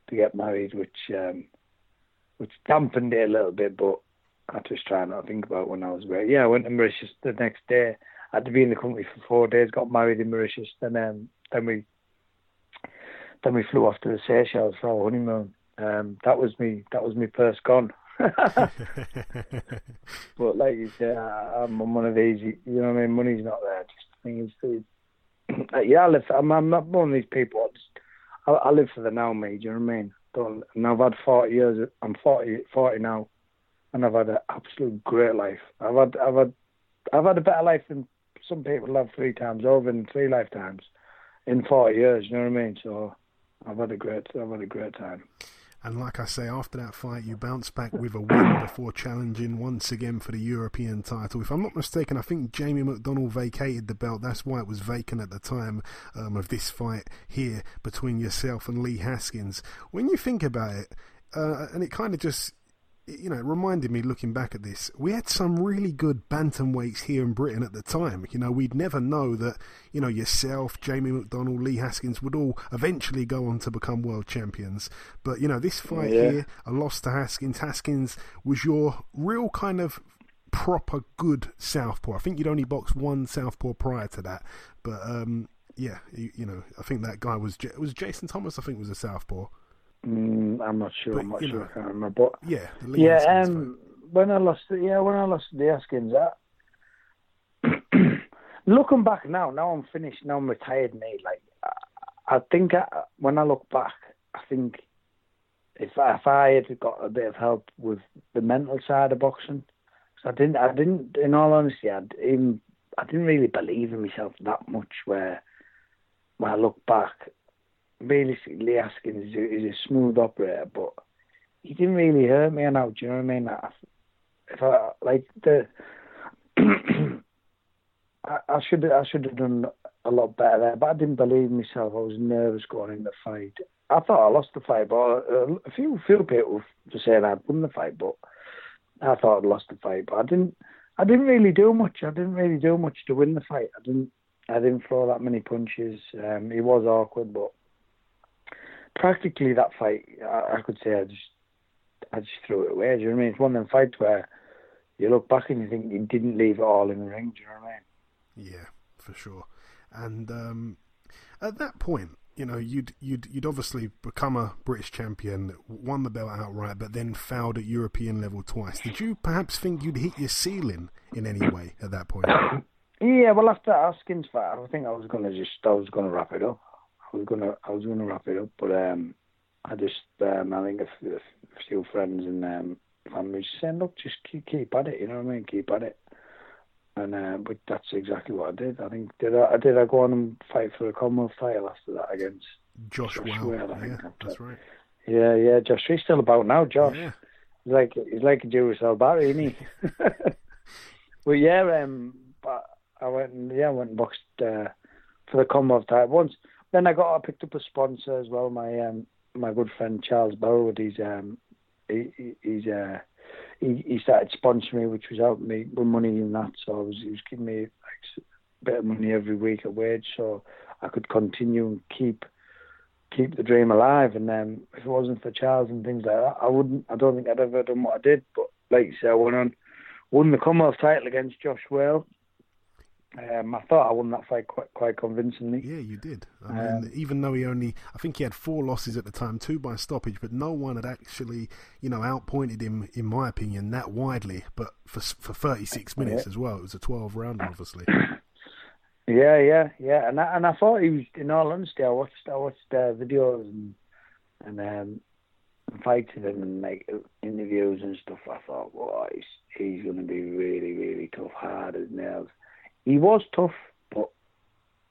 to get married, which um, which dampened it a little bit. But I was trying not to think about when I was away. Yeah, I went to Mauritius the next day. I had to be in the country for four days. Got married in Mauritius, and um, then we then we flew off to the Seychelles for our honeymoon. Um, that was me. That was me purse gone. but like you say, I, I'm one of these. You know what I mean? Money's not there. Just the thing is, yeah, I live. I'm, I'm not one of these people. I, just, I, I live for the now, mate. Do you know what I mean? Don't, and I've had 40 years. I'm 40, 40 now, and I've had an absolute great life. I've had, I've had, I've had a better life than some people have three times over in three lifetimes in 40 years. You know what I mean? So I've had a great, I've had a great time.
And like I say, after that fight, you bounce back with a win before challenging once again for the European title. If I'm not mistaken, I think Jamie McDonnell vacated the belt. That's why it was vacant at the time um, of this fight here between yourself and Lee Haskins. When you think about it, uh, and it kind of just you know, it reminded me looking back at this, we had some really good bantamweights here in Britain at the time. You know, we'd never know that, you know, yourself, Jamie McDonald, Lee Haskins would all eventually go on to become world champions. But, you know, this fight
Yeah.
here, a loss to Haskins, Haskins was your real kind of proper good southpaw. I think you'd only boxed one southpaw prior to that. But, um, yeah, you, you know, I think that guy was, J- it was Jason Thomas, I think was a southpaw.
Mm, I'm not sure.
But,
I'm not sure.
know,
I can't remember. But
Yeah,
yeah, um, when I lost, yeah, when I lost the Haskins, that looking back now, now I'm finished. Now I'm retired, mate. Like, I, I think I, when I look back, I think if I, if I had got a bit of help with the mental side of boxing, I didn't, I didn't. In all honesty, I even I didn't really believe in myself that much. Where when I look back, realistically, Lee Haskins is a, is a smooth operator, but he didn't really hurt me now. Do you know what I mean? I, if I like the, I, I should I should have done a lot better there, but I didn't believe myself. I was nervous going in the fight. I thought I lost the fight, but uh, a few few people were saying I'd won the fight, but I thought I'd lost the fight. But I didn't. I didn't really do much. I didn't really do much to win the fight. I didn't. I didn't throw that many punches. Um, it was awkward, but practically that fight, I, I could say I just, I just threw it away. Do you know what I mean? It's one of them fights where you look back and you think you didn't leave it all in the ring. Do you know what I mean?
Yeah, for sure. And um, at that point, you know, you'd you'd you'd obviously become a British champion, won the belt outright, but then fouled at European level twice. Did you perhaps think you'd hit your ceiling in any way at that point?
Yeah, well, after Haskins fight, I think I was gonna just, I was gonna wrap it up. I was gonna, I was gonna wrap it up, but um, I just, um, I think a few, a few friends and um, family saying, look, just keep, keep at it. You know what I mean? Keep at it. And uh, but that's exactly what I did. I think did I, did I go on and fight for a Commonwealth title after that against
Josh,
Josh. Wale,
yeah,
think.
that's right.
yeah yeah Josh. He's still about now, Josh.
Yeah.
He's like he's like a Jewish Barry, isn't he? well, yeah. Um, but I went and yeah, I went and boxed uh, for the Commonwealth title once. Then I got I picked up a sponsor as well. My um my good friend Charles Burwood. He's um he, he- he's uh he, he started sponsoring me, which was helping me with money and that. So I was he was giving me like a bit of money every week a wage, so I could continue and keep keep the dream alive. And um, if it wasn't for Charles and things like that, I wouldn't. I don't think I'd ever done what I did. But like you say, I went on, won the Commonwealth title against Josh Wale. Um, I thought I won that fight quite quite convincingly.
Yeah, you did. I
Um,
mean, even though he only, I think he had four losses at the time, two by stoppage, but no one had actually, you know, outpointed him, in my opinion, that widely. But for for 36 minutes as well, it was a 12 rounder, obviously.
Yeah, yeah, yeah. And I, and I thought he was. In all honesty, I watched I watched uh, videos and and um, fights of him and like interviews and stuff. I thought, well, he's he's going to be really, really tough, hard as nails. He was tough, but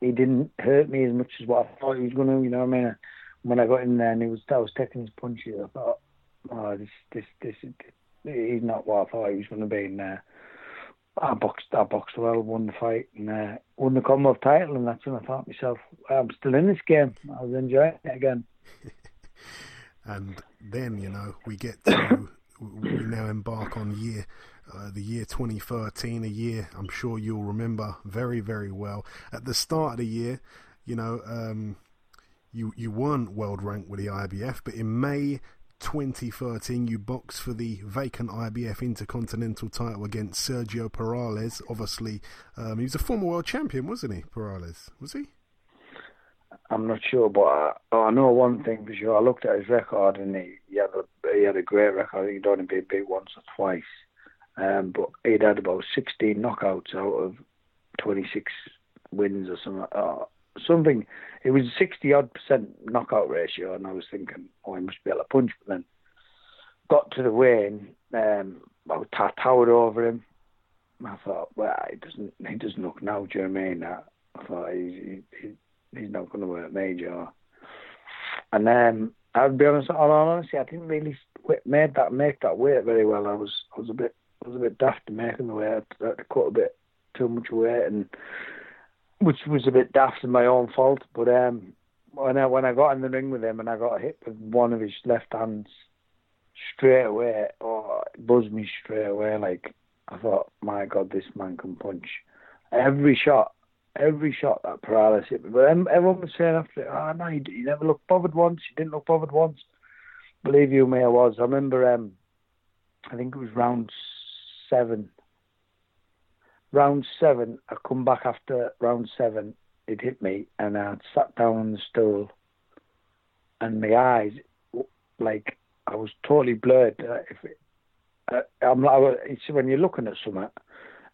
he didn't hurt me as much as what I thought he was going to. You know what I mean? When I got in there and he was, I was taking his punches. I thought, oh, this, this, this, he's not what I thought he was going to be. And uh, I boxed, I boxed well, won the fight, and uh, won the Commonwealth title. And that's when I thought myself, I'm still in this game. I was enjoying it again.
and then you know we get to we now embark on year uh, the year 2013 a year i'm sure you'll remember very very well at the start of the year you know um, you you weren't world ranked with the ibf but in may 2013 you boxed for the vacant IBF Intercontinental title against Sergio Perales obviously um, he was a former world champion wasn't he Perales was he
I'm not sure, but I, oh, I know one thing for sure. I looked at his record, and he, he had a he had a great record. I think he'd only been beat once or twice, um, but he'd had about 16 knockouts out of 26 wins or something. Uh, something. It was 60 odd percent knockout ratio, and I was thinking, oh, he must be able to punch. But then got to the weigh-in, um, I was towered over him. And I thought, well, he doesn't he doesn't look now. Do you I mean? I, thought he, he, he's not going to work major. And then I'll be honest, all I didn't really made that make that weight very well. I was I was a bit I was a bit daft in making the weight. I to cut a bit too much weight, and which was a bit daft and my own fault. But um, when I when I got in the ring with him and I got hit with one of his left hands straight away, or it buzzed me straight away. Like I thought, my God, this man can punch. Every shot every shot that Perales hit me. But everyone was saying after it, oh, no, he, he never looked bothered once. He didn't look bothered once. Believe you me, I was. I remember, um, I think it was round seven. Round seven, I come back after round seven, it hit me, and I sat down on the stool, and my eyes, like, I was totally blurred. Uh, if it, uh, I'm like, it's when you're looking at something,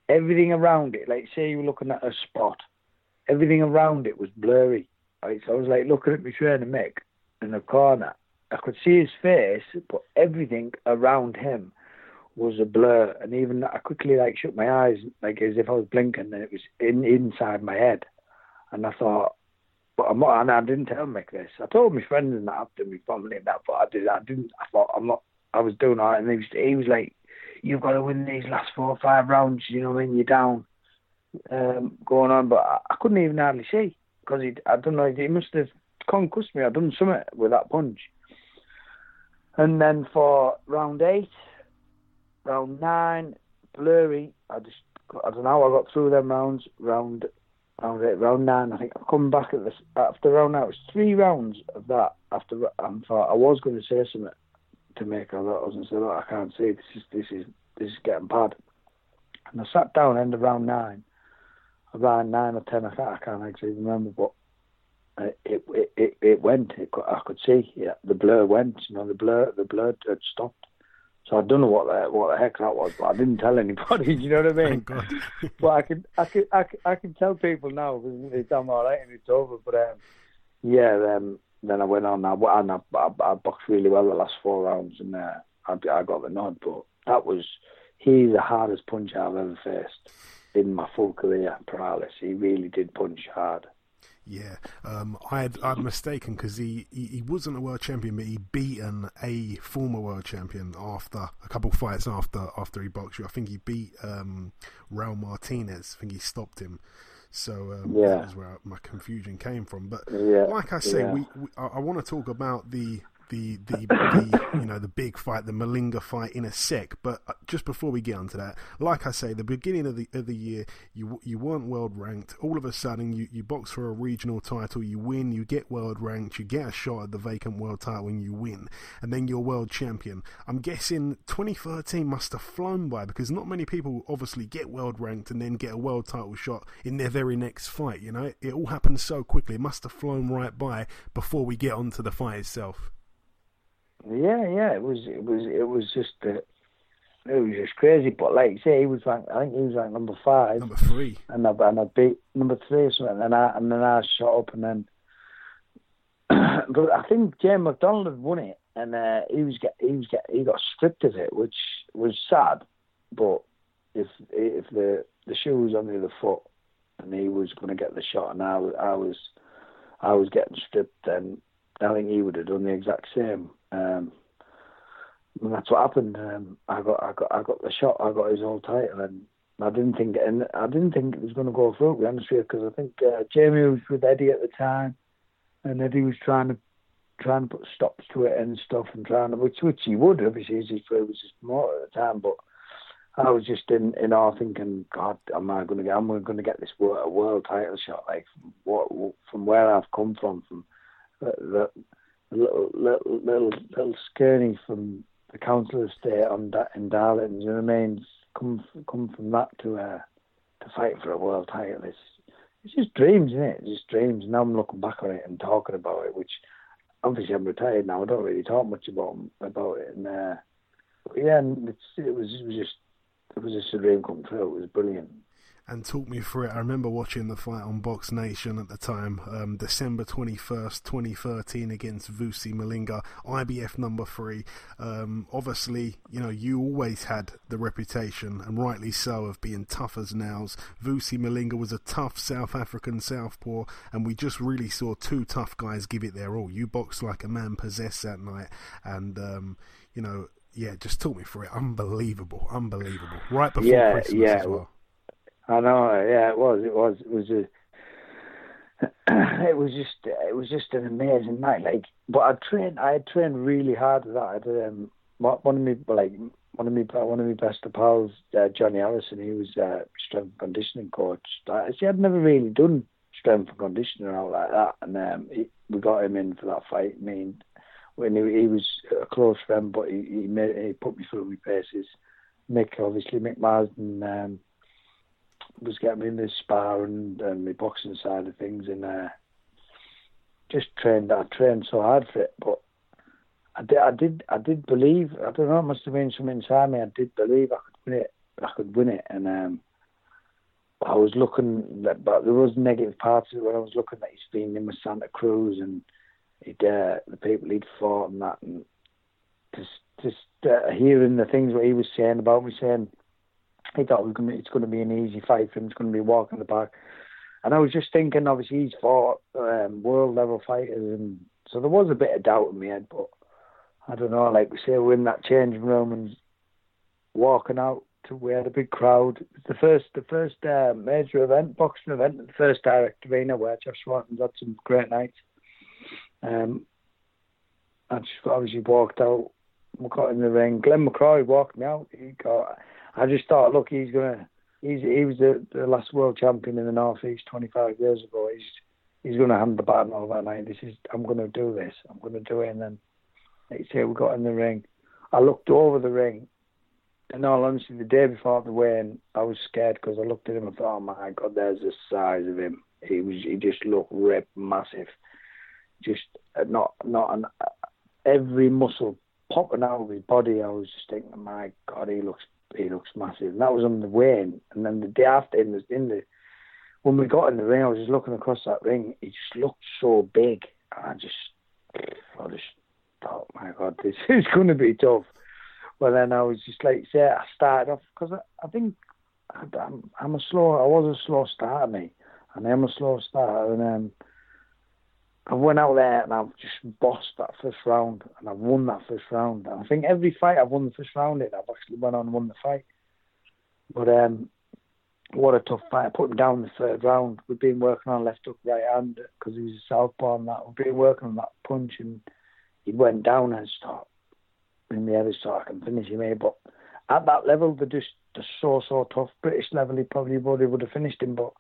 everything around it, like say you were looking at a spot, everything around it was blurry. Right? So I was like looking at my trainer Mick in the corner. I could see his face, but everything around him was a blur. And even I quickly like shut my eyes, like as if I was blinking, and it was in inside my head. And I thought, but I'm not. And I didn't tell Mick this. I told my friends and that after my family and that, but I did. I didn't. I thought I'm not. I was doing all right, and he was. He was like, "You've got to win these last four or five rounds." You know, when you're down, um, going on. But I, I couldn't even hardly see because he. I don't know. He must have concussed me. I'd done something with that punch. And then for round eight, round nine, blurry. I just. I don't know. I got through them rounds. Round round eight, round nine. I think I come back at this after round nine. It was three rounds of that. After I thought I was going to say something to make. Was going to say, "Look, I can't see. This is this is this is getting bad." And I sat down end of round nine, around nine or ten. I can't, I can't actually remember, but it it it, it went. It, I could see yeah, the blur went. You know, the blur the blur had stopped. So I don't know what the what the heck that was, but I didn't tell anybody. Do you know what I mean?
Thank God.
but I can I can I can, I can tell people now because it's I'm all right and it's over. But um, yeah, um, then I went on. I and I, I, I boxed really well the last four rounds, and uh, I, I got the nod. But that was he's the hardest puncher I've ever faced in my full career. Perales, he really did punch hard.
Yeah, um, I had I'd mistaken because he, he, he wasn't a world champion, but he beaten a former world champion after a couple fights after after he boxed you. I think he beat um, Raul Martinez. I think he stopped him. So um,
yeah.
that was where my confusion came from. But
yeah.
like I say,
yeah.
we, we I, I want to talk about the the the, the you know the big fight, the Malinga fight in a sec. But uh, just before we get onto that, like I say, the beginning of the of the year, you you weren't world ranked. All of a sudden, you you box for a regional title, you win, you get world ranked, you get a shot at the vacant world title, and you win, and then you're world champion. I'm guessing 2013 must have flown by because not many people obviously get world ranked and then get a world title shot in their very next fight. You know, it, it all happens so quickly. It must have flown right by before we get onto the fight itself.
Yeah, yeah, it was, it was, it was just, uh, it was just crazy. But like you say, he was ranked. I think he was ranked number five,
number three,
and I, and I beat number three or something. And I and then I shot up, and then, but I think James McDonald had won it, and uh, he was get he was get he got stripped of it, which was sad. But if if the the shoe was on the other foot, and he was going to get the shot, and I, I was I was getting stripped, then I think he would have done the exact same. Um, and that's what happened. Um, I got, I got, I got the shot. I got his old title, and I didn't think, and I didn't think it was going to go through. To be honest with you, because I think uh, Jamie was with Eddie at the time, and Eddie was trying to, trying to put stops to it and stuff, and trying to, which, which he would, obviously, as he was his promoter at the time. But I was just in, in awe, thinking, God, am I going to get, am I going to get this world, world title shot? Like, what, from where I've come from, from the, the little little little little skirny from the council estate on in Darlington. You know what I mean? Come come from that to uh, to fight for a world title. It's it's just dreams, isn't it? It's just dreams. Now I'm looking back on it and talking about it, which obviously I'm retired now. I don't really talk much about about it. And uh, yeah, it was it was just it was just a dream come true. It was brilliant
and talk me through it. I remember watching the fight on Box Nation at the time, um, December 21st, 2013, against Vusi Malinga, IBF number three. Um, obviously, you know, you always had the reputation, and rightly so, of being tough as nails. Vusi Malinga was a tough South African southpaw, and we just really saw two tough guys give it their all. You boxed like a man possessed that night, and, um, you know, yeah, just talk me through it. Unbelievable, unbelievable. Right before
yeah,
Christmas
yeah.
as well.
I know, yeah, it was, it was, it was a, it was just, it was just an amazing night. Like, but I trained, I had trained really hard with that. I had, um, one of me, like, one of me, one of my best pals, uh, Johnny Allison, he was uh, strength and conditioning coach. I, see, I'd never really done strength and conditioning or like that, and um, he, we got him in for that fight. I mean, when he, he was a close friend, but he he, made, he put me through my paces. Mick, obviously, Mick Marsden. Um, was getting me in the spar and, and my boxing side of things, and uh, just trained. I trained so hard for it, but I did, I did, I did believe. I don't know. It must have been something inside me. I did believe I could win it. I could win it, and um, I was looking, but there was negative parts of it when I was looking at his in with Santa Cruz and he'd, uh, the people he'd fought and that, and just just uh, hearing the things what he was saying about me, saying he thought it was going to be an easy fight for him. It's going to be walking the back. And I was just thinking, obviously, he's fought um, world level fighters, and so there was a bit of doubt in my head. But I don't know, like we say, we're in that changing room and walking out to had a big crowd. The first, the first uh, major event, boxing event, the first direct arena where Jeff Swanton's had some great nights. Um, I just obviously walked out. We got in the ring. Glenn McCrory walked me out. He got I just thought, look, he's gonna. He's he was the, the last world champion in the northeast 25 years ago. He's he's gonna hand the baton over night. This is I'm gonna do this. I'm gonna do it. And then, you say, we got in the ring. I looked over the ring. In all honesty, the day before the weigh-in, I was scared because I looked at him and thought, oh my God, there's the size of him. He was he just looked ripped, massive. Just uh, not not an, every muscle popping out of his body. I was just thinking, my God, he looks he looks massive. And that was on the way in. And then the day after, in the, in the when we got in the ring, I was just looking across that ring. He just looked so big. And I just, I just thought, my God, this is going to be tough. Well, then I was just like, say, I started off because I, I think I, I'm, I'm a slow. I was a slow starter, me, and I'm a slow starter, and um, I went out there and I've just bossed that first round, and I've won that first round. And I think every fight I've won the first round in, I've actually went on and won the fight. But um, what a tough fight. I put him down the third round. We've been working on left hook, right hand because he was a southpaw and that. We've been working on that punch and he went down and started in the other so I can finish him here. But at that level, they're just they're so so tough. British level, he probably would have finished him, but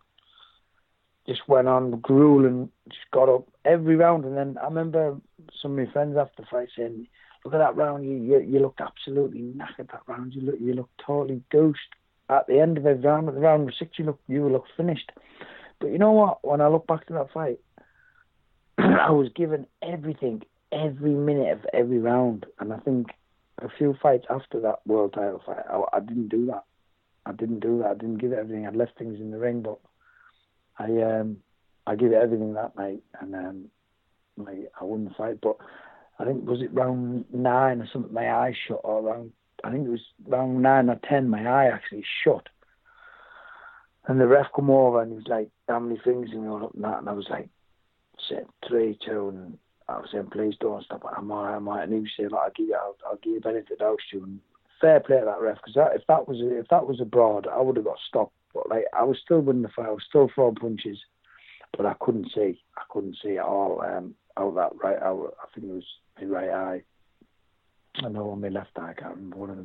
just went on grueling, just got up every round. And then I remember some of my friends after the fight saying, "Look at that round! You you, you looked absolutely knackered that round. You look you look totally douched." At the end of every round, at the round six, you look you look finished. But you know what? When I look back to that fight, I was given everything, every minute of every round, and I think a few fights after that world title fight, I, I didn't do that. I didn't do that. I didn't give everything. I left things in the ring, but I um I gave it everything that night, and um like I won the fight. But I think was it round nine or something? My eye shut, or round I think it was round nine or ten. My eye actually shut, and the ref come over and he was like, "How many things?" And we all up and that, and I was like, "Set three, two, and I was saying, please don't stop. I'm alright, I'm alright. And he was saying, like, I'll give you, I'll, I'll give you benefit of you. And fair play to that ref, because if that was if that was abroad, I would have got stopped. But like, I was still winning the fight. I was still throwing punches, but I couldn't see. I couldn't see at all um, out that right. Out, I think it was my right eye. I know on my left eye. I can't remember one of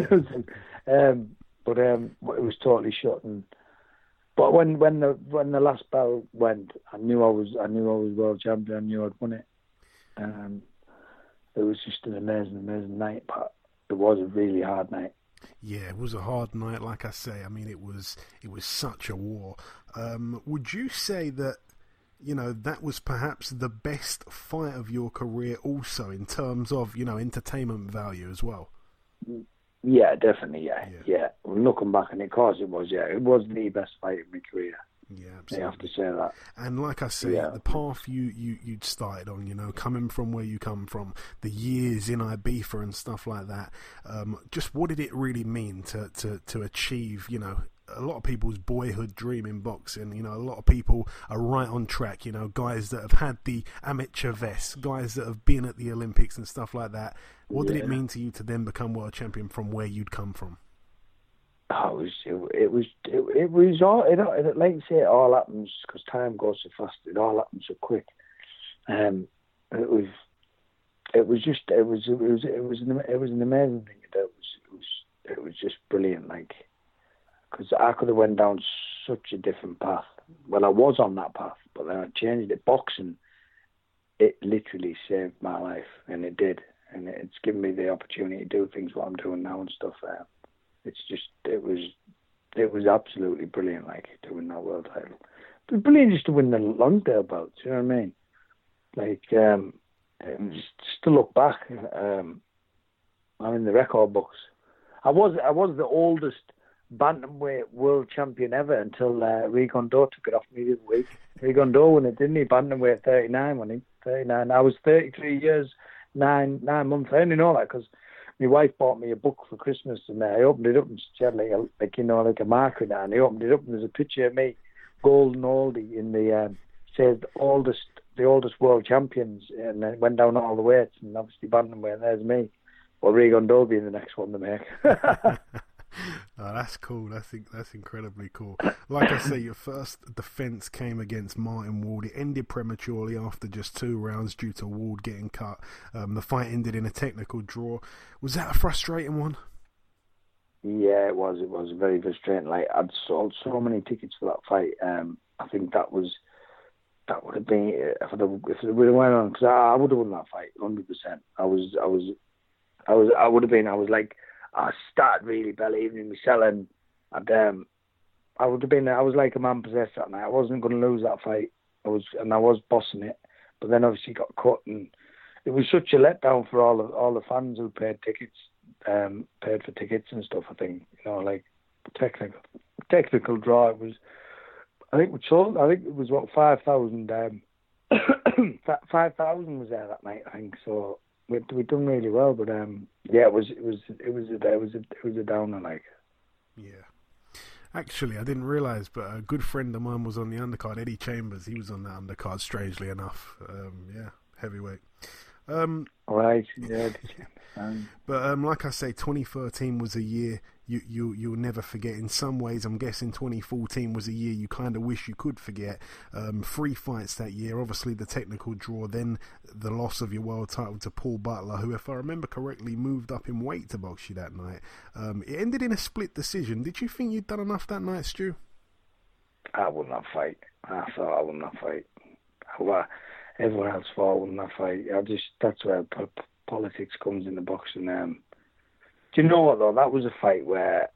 them. um, but um, it was totally shut and. But when when the when the last bell went, I knew I was I knew I was world champion. I knew I'd won it. Um, it was just an amazing, amazing night. But it was a really hard night.
Yeah, it was a hard night. Like I say, I mean, it was it was such a war. Um, would you say that you know that was perhaps the best fight of your career, also in terms of you know entertainment value as well?
Yeah, definitely. Yeah, yeah. yeah. Looking back, and of course it was. Yeah, it was the best fight of my career.
Yeah, absolutely.
I have to say that.
And like I say, yeah. the path you, you, you'd started on, you know, coming from where you come from, the years in Ibiza and stuff like that, um, just what did it really mean to, to, to achieve, you know, a lot of people's boyhood dream in boxing. You know, a lot of people are right on track. You know, guys that have had the amateur vest, guys that have been at the Olympics and stuff like that. What yeah. did it mean to you to then become world champion from where you'd come from?
Oh, it was it, was it, it, was all it, it like you say it all happens because time goes so fast. It all happens so quick. Um, it was it was just it was it was it was an, it was an amazing thing. It was it was it was just brilliant. Like because I could have went down such a different path. Well, I was on that path, but then I changed it. Boxing, it literally saved my life, and it did, and it's given me the opportunity to do things what I'm doing now and stuff. Uh, it's just it was it was absolutely brilliant, like to win that world title. It was brilliant just to win the Lonsdale belt. You know what I mean? Like um, just, just to look back, um, I'm in the record books. I was I was the oldest bantamweight world champion ever until uh, Rigondeaux took it off me this week. Rigondeaux won it, didn't he? Bantamweight 39 when he 39. I was 33 years, nine nine months. I only know that because my wife bought me a book for Christmas, and I opened it up, and she had like a, like you know like a marker in it, and I opened it up, and there's a picture of me, golden oldie, in the um, the oldest the oldest world champions, and then went down all the weights, and obviously bantamweight, and there's me. Well, Rigondeaux in the next one to make.
Oh, that's cool. That's that's incredibly cool. Like I say, your first defense came against Martin Ward. It ended prematurely after just two rounds due to Ward getting cut. Um, the fight ended in a technical draw. Was that a frustrating one?
Yeah, it was. It was very frustrating. Like I'd sold so many tickets for that fight. Um, I think that was that would have been if it, if it would have went on because I, I would have won that fight hundred percent. I was I was I was I would have been I was like I started really believing in myself, and I'd, um, I would have been, I was like a man possessed that night. I wasn't going to lose that fight. I was, and I was bossing it, but then obviously got cut, and it was such a letdown for all of all the fans who paid tickets, um, paid for tickets and stuff. I think you know, like technical, technical draw. It was, I think we sold. I think it was what five thousand. Um, five thousand was there that night. I think so. We we done really well, but um, yeah, it was it was it was a it was a it was a downer like.
Yeah. Actually, I didn't realise, but a good friend of mine was on the undercard. Eddie Chambers, he was on the undercard. Strangely enough, um, yeah, heavyweight. Um,
right, yeah. Um,
but um, like I say, 2013 was a year you you you'll never forget. In some ways, I'm guessing 2014 was a year you kind of wish you could forget. Um, three fights that year, obviously the technical draw, then the loss of your world title to Paul Butler, who, if I remember correctly, moved up in weight to box you that night. Um, it ended in a split decision. Did you think you'd done enough that night, Stu?
I would not fight. I thought I would not fight. Everyone else thought I would not fight. I just that's where politics comes in the boxing. Um, do you know what though? That was a fight where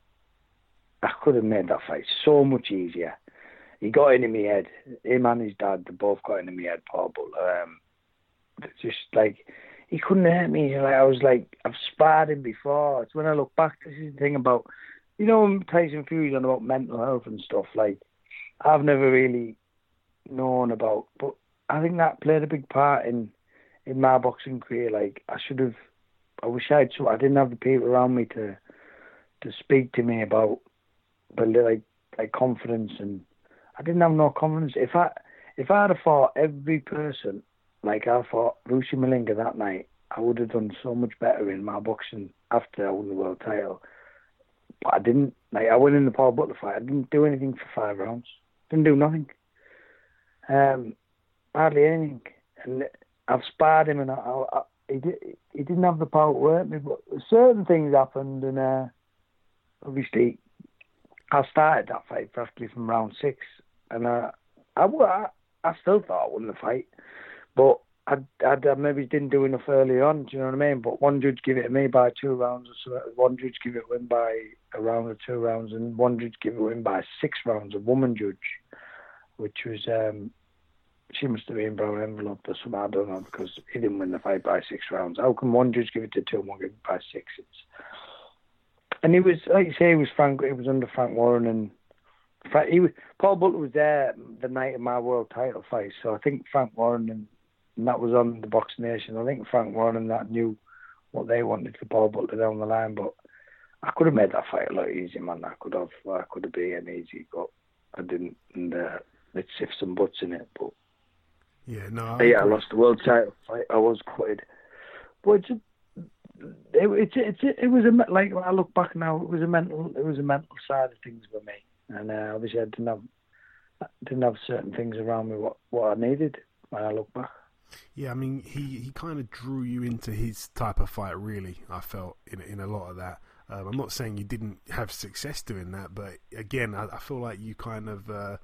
I could have made that fight so much easier. He got into my head. Him and his dad, they both got into my head, Paul. But um, just like he couldn't hurt me. Like I was like, I've sparred him before. It's when I look back. This is the thing about, you know, Tyson Fury's on about mental health and stuff. Like I've never really known about, but I think that played a big part in in my boxing career. Like I should have I wish I had so I didn't have the people around me to to speak to me about but like like confidence and I didn't have no confidence. If I if I had fought every person like I fought Vusi Malinga that night, I would have done so much better in my boxing after I won the world title. But I didn't. Like I went in the Paul Butler fight. I didn't do anything for five rounds. Didn't do nothing. Um, hardly anything. And I've sparred him, and I, I, he did, he didn't have the power to work me, but certain things happened, and uh, obviously I started that fight practically from round six, and I, I, I still thought I won the fight, but I, I, maybe didn't do enough early on. Do you know what I mean? But one judge gave it to me by two rounds, or so. One judge gave it win by a round or two rounds, and one judge gave it win by six rounds. A woman judge, which was um, she must have been brown envelope or something. I don't know because he didn't win the fight by six rounds. How can one judge give it to two and one give it by six? It's and he was like you say, he was Frank. He was under Frank Warren and Frank. he was Paul Butler was there the night of my world title fight. So I think Frank Warren and, and that was on the Box Nation. I think Frank Warren and that knew what they wanted for Paul Butler down the line, but. I could have made that fight a lot easier, man. I could have, I could have been easy, but I didn't. And uh, let's sift some butts in it. But
yeah, no.
I yeah, I lost the world title fight. I was quite, but it's a, it, it, it, it was a like when I look back now, it was a mental, it was a mental side of things for me, and uh, obviously I didn't have, I didn't have certain things around me what what I needed when I look back.
Yeah, I mean, he, he kind of drew you into his type of fight. Really, I felt in in a lot of that. Um, I'm not saying you didn't have success doing that, but again, I, I feel like you kind of, uh,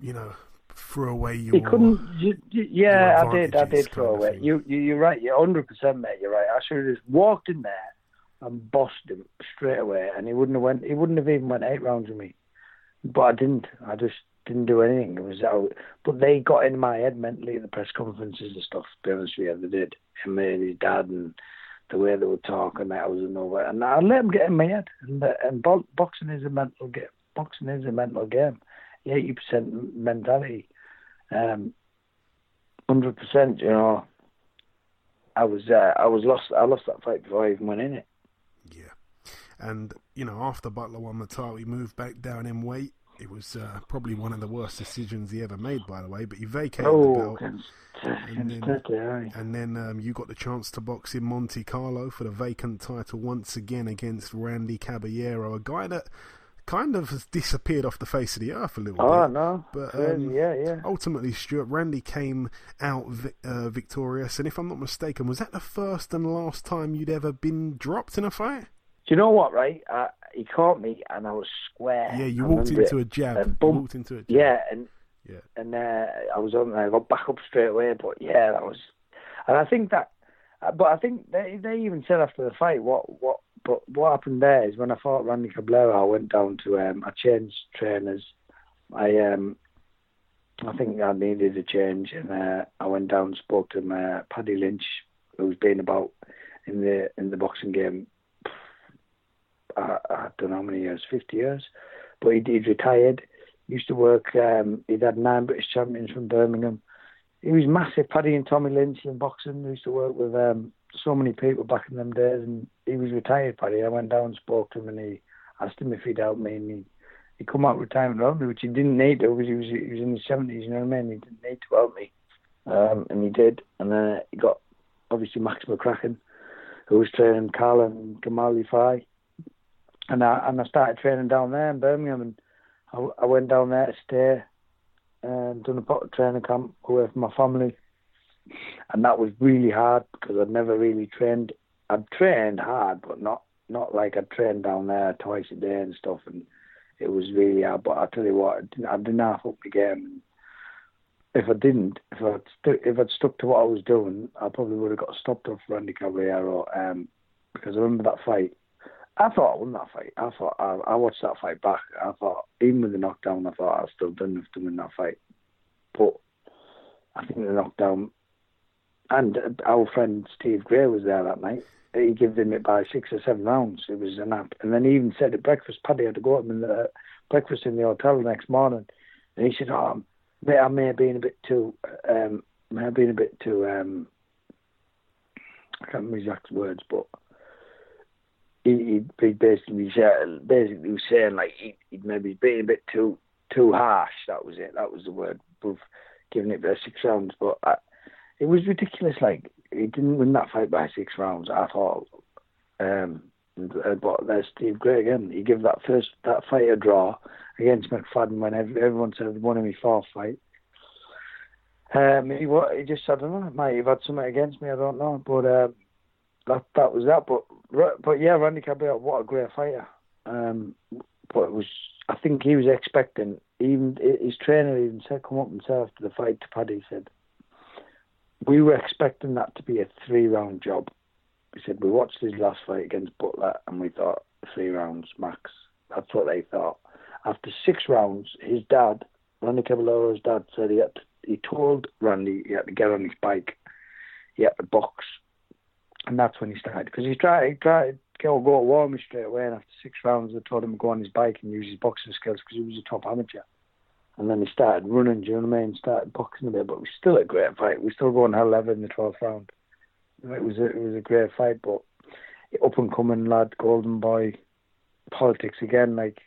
you know, threw away your.
You couldn't. You, you, yeah, I did. I did throw away. You, you, you're right. You're hundred percent, mate. You're right. I should have just walked in there and bossed him straight away, and he wouldn't have went. He wouldn't have even went eight rounds with me. But I didn't. I just didn't do anything. It was out. But they got in my head mentally at the press conferences and stuff. To be honest with you, they did. Him and his dad and the way they would talk, and that was nowhere. And I let them get in my head. And, and boxing is a mental game. Boxing is a mental game eighty percent mentality, um, hundred percent. You know, I was uh, I was lost. I lost that fight before I even went in it.
Yeah, and you know, after Butler won the title, he moved back down in weight. It was uh, probably one of the worst decisions he ever made, by the way. But he vacated
oh,
the belt,
and then,
and then um, you got the chance to box in Monte Carlo for the vacant title once again against Randy Caballero, a guy that kind of has disappeared off the face of the earth a little bit.
oh,
bit.
no.
But
um, yeah, yeah.
ultimately, Stuart Randy came out uh, victorious, and if I'm not mistaken, was that the first and last time you'd ever been dropped in a fight?
Do you know what? Right, uh, he caught me, and I was square.
Yeah, you walked into it. a jab. You walked into a jab.
Yeah, and
yeah,
and uh, I was on. I got back up straight away. But yeah, that was, and I think that. Uh, but I think they they even said after the fight what what but what happened there is when I fought Randy Caballero, I went down to um, I changed trainers. I um, I think I needed a change, and uh, I went down and spoke to my Paddy Lynch, who's been about in the in the boxing game. I, I don't know how many years, fifty years, but he, he'd retired. He used to work. Um, he'd had nine British champions from Birmingham. he was massive. Paddy and Tommy Lynch in boxing. Used to work with um, so many people back in them days, and he was retired. Paddy. I went down and spoke to him, and he asked him if he'd help me, and he he come out retirement early, which he didn't need to because he was he was in his seventies. You know what I mean? He didn't need to help me, um, and he did. And then he got obviously Max McCracken, who was training Kal and Gamal Yafai. and I and I started training down there in Birmingham, and I, I went down there to stay and done a pot training camp away from my family, and that was really hard because I'd never really trained. I'd trained hard, but not not like I'd trained down there twice a day and stuff, and it was really hard. But I tell you what, I didn't, I didn't half up the game. If I didn't, if I'd if I'd stuck to what I was doing, I probably would have got stopped off Randy Caballero. Um, because I remember that fight. I thought I won that fight. I thought I, I watched that fight back. I thought even with the knockdown, I thought I was still done enough to win that fight. But I think the knockdown, and our friend Steve Gray was there that night. He gave him it by six or seven rounds. It was a nap, and then he even said at breakfast, Paddy had to go up in the breakfast in the hotel the next morning, and he said, "Oh, mate, I may have been a bit too, um, may have been a bit too, um, I can't remember exact words, but." he, he basically said, basically was saying like he, he'd maybe been a bit too too harsh. That was it. That was the word. Of giving it by six rounds, but I, it was ridiculous. Like he didn't win that fight by six rounds at all. Um, but there's Steve Gray again. He gave that first that fight a draw against McFadden when everyone said he won him his fight. Um, he, he just said, I don't know. Might have had something against me. I don't know, but. Um, that that was that. But but yeah, Randy Caballero, what a great fighter. Um, but it was, I think he was expecting. Even his trainer even said, "Come up and say after the fight to Paddy." He said, "We were expecting that to be a three-round job." He said, "We watched his last fight against Butler, and we thought three rounds max. That's what they thought." After six rounds, his dad, Randy Caballero's dad, said he had to, he told Randy he had to get on his bike, he had to box and that's when he started because he tried he tried to go, go to war me straight away. And after six rounds, they told him to go on his bike and use his boxing skills because he was a top amateur. And then he started running. Do you know what I mean? Started boxing a bit, but it was still a great fight. We still going hell level in the twelfth round. It was a, it was a great fight, but up and coming lad, golden boy, politics again. Like,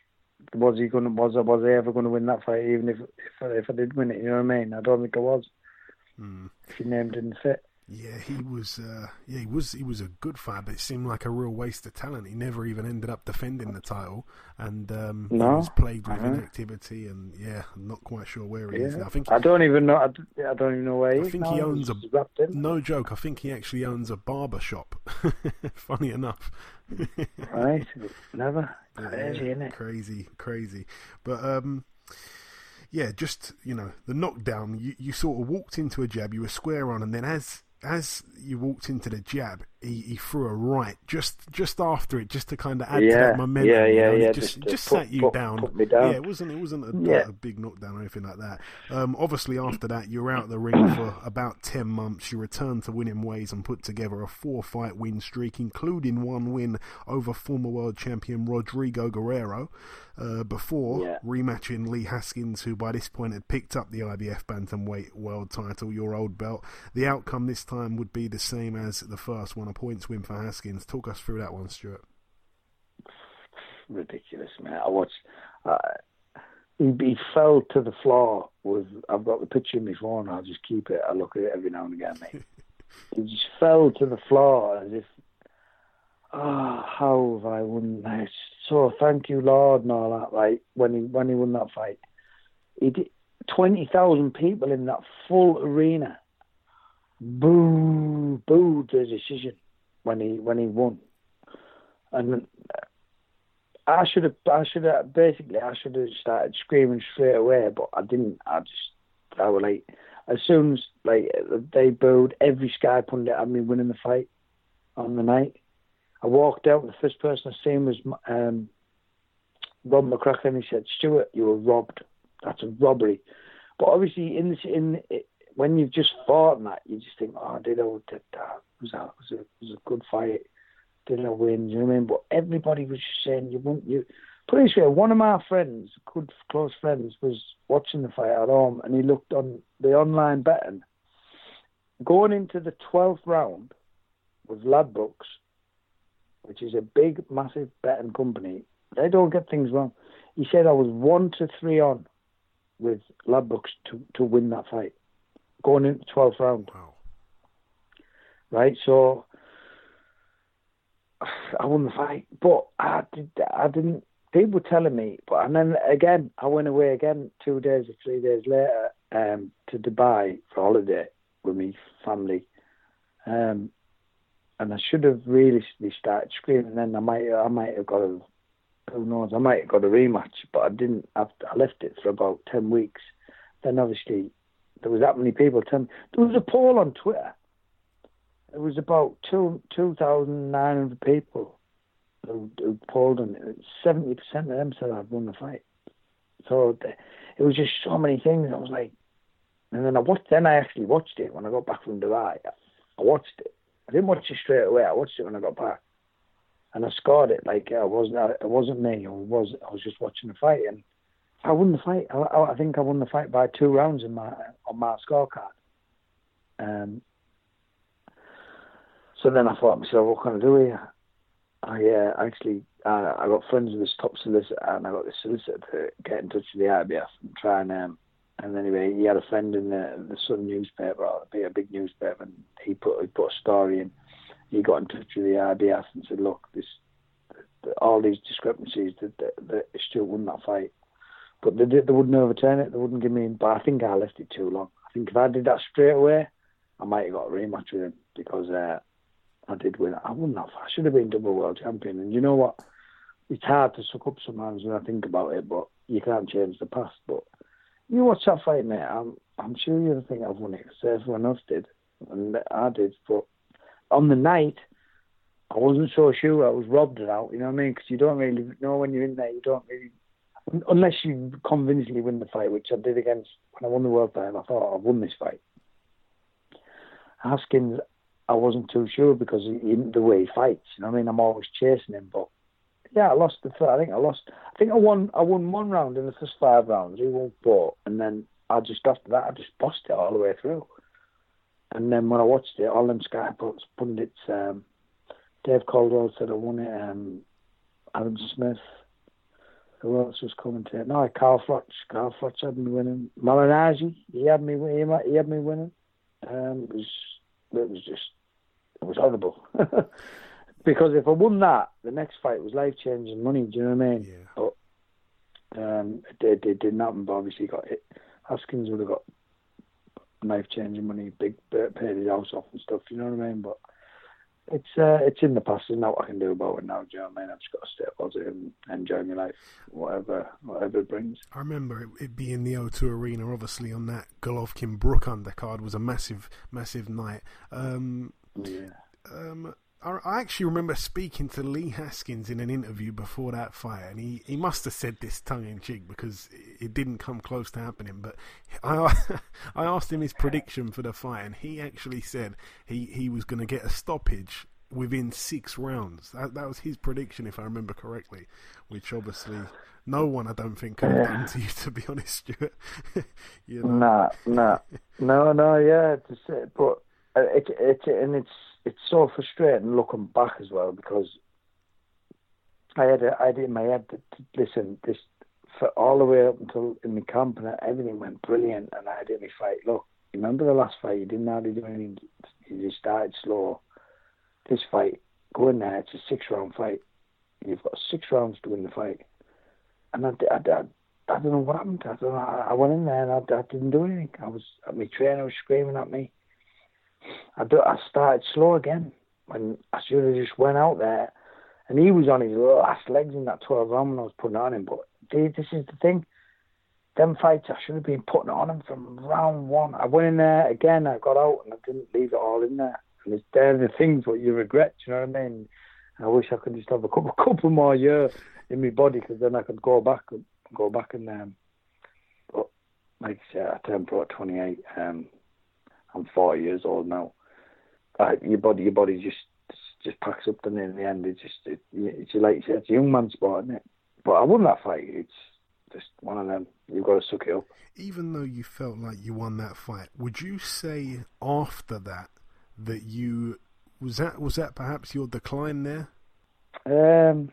was he going? Was was I ever going to win that fight? Even if if I, if I did win it, you know what I mean? I don't think I was.
Mm.
If your name didn't fit.
Yeah, he was. Uh, yeah, he was. He was a good fight, but it seemed like a real waste of talent. He never even ended up defending the title, and um,
no,
he was plagued with
uh-huh.
inactivity. And yeah, I'm not quite sure where he
yeah.
is. I think.
I don't even know. I, don't even know where he
I
is.
think
now.
he owns a. No joke. I think he actually owns a barber shop. Funny enough.
right. Never.
Yeah,
Crazy, isn't it?
Crazy, crazy. But um, yeah, just you know, the knockdown. You you sort of walked into a jab. You were square on, and then as as you walked into the jab, he, he threw a right just just after it, just to kind of add to
Yeah,
that momentum.
yeah,
you
yeah,
know, and
yeah,
Just
just
just
put-
sat you
put-
down.
put down.
Yeah, it wasn't it wasn't a,
Yeah.
a big knockdown or anything like that. Um, obviously, after that, you were out of the ring for about ten months. You returned to winning ways and put together a four-fight win streak, including one win over former world champion Rodrigo Guerrero. Uh, before
Yeah.
rematching Lee Haskins, who by this point had picked up the IBF bantamweight world title, your old belt. The outcome this time would be the same as the first one, a points win for Haskins. Talk us through that one, Stuart.
ridiculous, man. I watched. Uh, he, he fell to the floor with. I've got the picture in my phone. I'll just keep it. I look at it every now and again, mate. he just fell to the floor as if. Oh, how have I won this? So thank you, Lord, and all that. Right when he when he won that fight, he did twenty thousand people in that full arena. Boo, booed the decision when he when he won, and I should have, I should have, basically, I should have started screaming straight away, but I didn't. I just, I was like, as soon as like they booed, every Sky pundit had me winning the fight on the night. I walked out, the first person I seen was um, Rob McCracken. He said, "Stuart, you were robbed. That's a robbery." But obviously, in in when you've just fought and that, you just think, "Oh, did I did that? Was that was a was a good fight? Did I win?" You know what I mean? But everybody was just saying, "You won't." You put it this way: one of my friends, good close friends, was watching the fight at home, and he looked on the online betting, going into the 12th round with Ladbrokes, which is a big, massive betting company, they don't get things wrong. He said I was one to three on with Ladbrokes to, to win that fight, going into 12th round.
Wow.
Right, so I won the fight, but I did. I didn't. People were telling me, but and then again, I went away again two days or three days later um, to Dubai for holiday with my family, um, and I should have really started screaming. Then I might, I might have got a, who knows, I might have got a rematch, but I didn't. I, I left it for about ten weeks. Then obviously there was that many people telling me. There was a poll on Twitter. It was about two two thousand nine hundred people who, who polled, and seventy percent of them said I'd won the fight. So it was just so many things. I was like, and then I watched. Then I actually watched it when I got back from Dubai. I watched it. I didn't watch it straight away. I watched it when I got back, and I scored it like it wasn't. It wasn't me. It was. I was just watching the fight, and I won the fight. I, I think I won the fight by two rounds in my on my scorecard. Um. So then I thought to myself, what can I do here? I uh, actually I got friends with this top solicitor, and I got the solicitor to get in touch with the IBF and try and. Um, and anyway, he had a friend in the the Sun newspaper, a big newspaper, and he put he put a story in. He got in touch with the IBF and said, "Look, this all these discrepancies that, that, that Stuart won that fight, but they, did, they wouldn't overturn it. They wouldn't give me. But I think I left it too long. I think if I did that straight away, I might have got a rematch with him because uh, I did win. I wouldn't have. I should have been double world champion. And you know what? It's hard to suck up sometimes when I think about it, but you can't change the past. But you watch that fight, mate. I'm I'm sure you'll think I've won it everyone else did, and I did. But on the night, I wasn't so sure. I was robbed it out. You know what I mean? Because you don't really know when you're in there. You don't really, unless you convincingly win the fight, which I did against when I won the world title. I thought I've won this fight. Haskins, I wasn't too sure because he, the way he fights. You know what I mean? I'm always chasing him, but yeah, I lost the. Fight I think I lost. I think I won. I won one round in the first five rounds. He won four, and then I just after that I just bossed it all the way through. And then when I watched it, all them Sky pundits, um, Dave Coldwell said I won it. Um, Adam Smith. Who else was commentating? No, Carl Froch. Carl Froch had me winning. Malignaggi, he had me. He had me winning. Um, it was. It was just. It was horrible. because if I won that, the next fight was life changing money. Do you know what I mean?
Yeah.
But um, it, it, didn't happen. But obviously, got it. Haskins would have got life changing money, big paid his house off and stuff. You know what I mean? But it's uh, it's in the past. There's not what I can do about it now. Do you know what I mean? I've just got to stay positive and enjoy my life, whatever whatever it brings.
I remember it, it being the O2 Arena. Obviously, on that Golovkin Brook undercard was a massive, massive night. Um,
yeah.
Um, I actually remember speaking to Lee Haskins in an interview before that fight, and he, he must have said this tongue in cheek because it didn't come close to happening. But I I asked him his prediction for the fight, and he actually said he, he was going to get a stoppage within six rounds. That, that was his prediction, if I remember correctly, which obviously no one, I don't think, could have done to you, to be honest, Stuart.
you know? Nah, nah. no, no, yeah, it, but uh, it, it, and it's it's so frustrating looking back as well because I had a, I had in my head that listen this for all the way up until in the camp and everything went brilliant and I had in my fight. Look, remember the last fight you didn't hardly do anything. You just started slow. This fight, go in there. It's a six round fight. You've got six rounds to win the fight. And I, I, I, I don't know what happened. I don't know. I went in there and I, I didn't do anything. I was my trainer was screaming at me. I, do, I started slow again when I should have just went out there. And he was on his last legs in that 12 round when I was putting on him. But dude, this is the thing. Them fights, I should have been putting on him from round one. I went in there again, I got out and I didn't leave it all in there. And it's there the things what you regret, you know what I mean? I wish I could just have a couple, couple more years in my body because then I could go back and go back and um, but like I said, I turned pro at 28. Um, I'm 40 years old now. Uh, your body, your body just just packs up, and in the end, it's just it, it's like you said, it's a young man sport, isn't it? But I won that fight. It's just one of them. You've got to suck it up.
Even though you felt like you won that fight, would you say after that that you was that was that perhaps your decline there?
Um,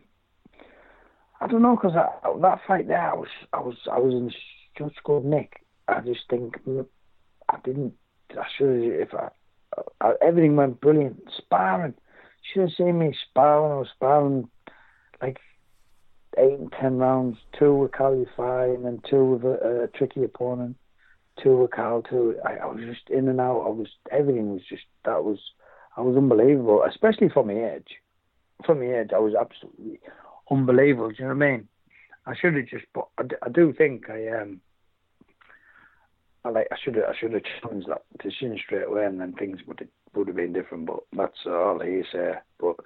I don't know because that fight there, I was I was I was in such good nick. I just think I didn't. I should have if I, I everything went brilliant. Sparring, should have seen me sparring. I was sparring like eight and ten rounds, two with Kal Yafai and then two with a, a tricky opponent, two with Cal, two. I, I was just in and out. I was everything was just that was I was unbelievable, especially from the edge. From the edge, I was absolutely unbelievable. Do you know what I mean? I should have just, but I, I do think I um. I like I should have I should have challenged that decision straight away, and then things would have, would have been different. But that's all he say. But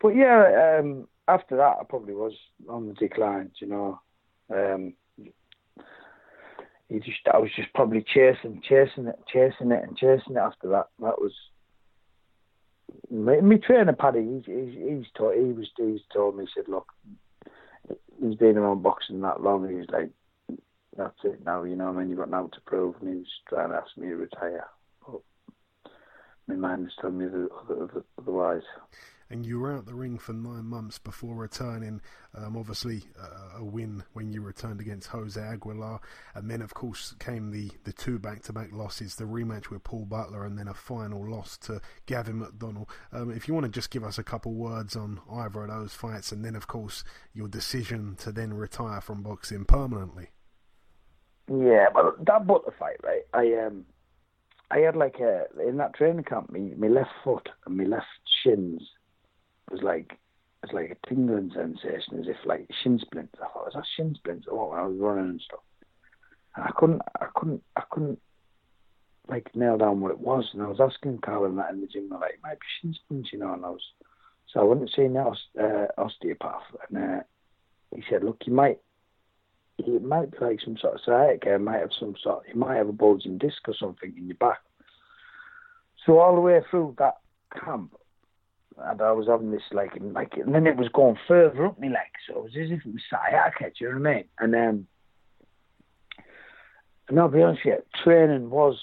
but yeah, um, after that I probably was on the decline. You know, um, you just I was just probably chasing, chasing it, chasing it, and chasing it. After that, that was my, my trainer Paddy. He's, he's, he's taught, he was he's told me. He said, look, he's been around boxing that long. He's like, that's it now. You know, I mean, you've got now to prove. And he was trying to ask me to retire, but my mind was telling me otherwise
and you were out the ring for nine months before returning. Um, obviously, uh, a win when you returned against Jose Aguilar, and then of course came the the two back to back losses, the rematch with Paul Butler, and then a final loss to Gavin McDonnell. Um, if you want to just give us a couple words on either of those fights, and then of course your decision to then retire from boxing permanently.
Yeah, well, that Butler fight, right? I um. I had like a in that training camp, me my left foot and my left shins was like was like a tingling sensation, as if like shin splints. I thought, was that shin splints? Oh, when I was running and stuff. And I couldn't, I couldn't, I couldn't like nail down what it was. And I was asking Carl that in the gym, like, it might be shin splints, you know. And I was, so I went to see an uh, osteopath, and uh, he said, look, you might, it might be like some sort of sciatica. Might have some sort, you might have a bulging disc or something in your back. So all the way through that camp, and I was having this like, like, and then it was going further up my leg, so it was as if it was sciatica. Do you know what I mean? And um, and I'll be honest you, training was.